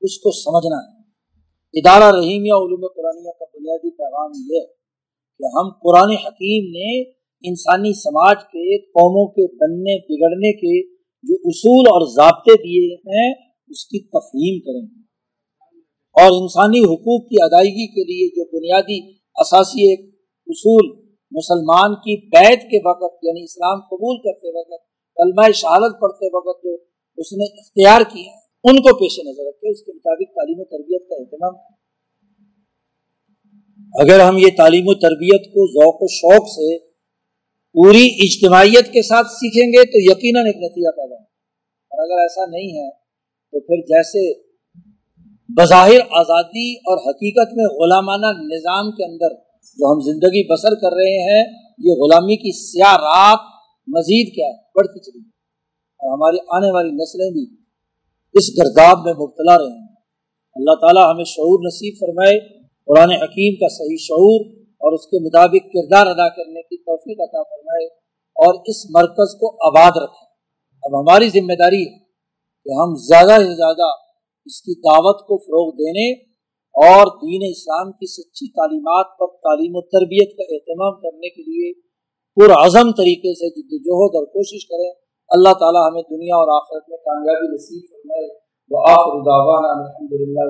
اس کو سمجھنا ہے۔ ادارہ رحیم یا علوم قرآن کا بنیادی پیغام یہ ہے کہ ہم قرآن حکیم نے انسانی سماج کے، قوموں کے بننے، بگڑنے کے جو اصول اور ضابطے دیے ہیں، اس کی تفہیم کریں۔ اور انسانی حقوق کی ادائیگی کے لیے جو بنیادی اثاثی ایک اصول مسلمان کی بیت کے وقت یعنی اسلام قبول کرتے وقت کلمہ شہادت پڑھتے وقت جو اس نے اختیار کیا ان کو پیش نظر رکھے، اس کے مطابق تعلیم و تربیت کا اہتمام۔ اگر ہم یہ تعلیم و تربیت کو ذوق و شوق سے پوری اجتماعیت کے ساتھ سیکھیں گے تو یقیناً ایک نتیجہ پیدا ہو اور اگر ایسا نہیں ہے، تو پھر جیسے بظاہر آزادی اور حقیقت میں غلامانہ نظام کے اندر جو ہم زندگی بسر کر رہے ہیں، یہ غلامی کی سیاہ رات مزید کیا ہے، بڑھتی چلی اور ہماری آنے والی نسلیں بھی اس گرداب میں مبتلا رہے ہیں۔ اللہ تعالیٰ ہمیں شعور نصیب فرمائے، قرآن حکیم کا صحیح شعور اور اس کے مطابق کردار ادا کرنے کی توفیق عطا فرمائے اور اس مرکز کو آباد رکھیں اب ہماری ذمہ داری ہے کہ ہم زیادہ سے زیادہ اس کی دعوت کو فروغ دینے اور دین اسلام کی سچی تعلیمات پر تعلیم و تربیت کا اہتمام کرنے کے لیے پرعزم طریقے سے جدوجہد اور کوشش کریں۔ اللہ تعالی ہمیں دنیا اور آخرت میں کامیابی نصیب فرمائے۔ وہ آخر الحمد للہ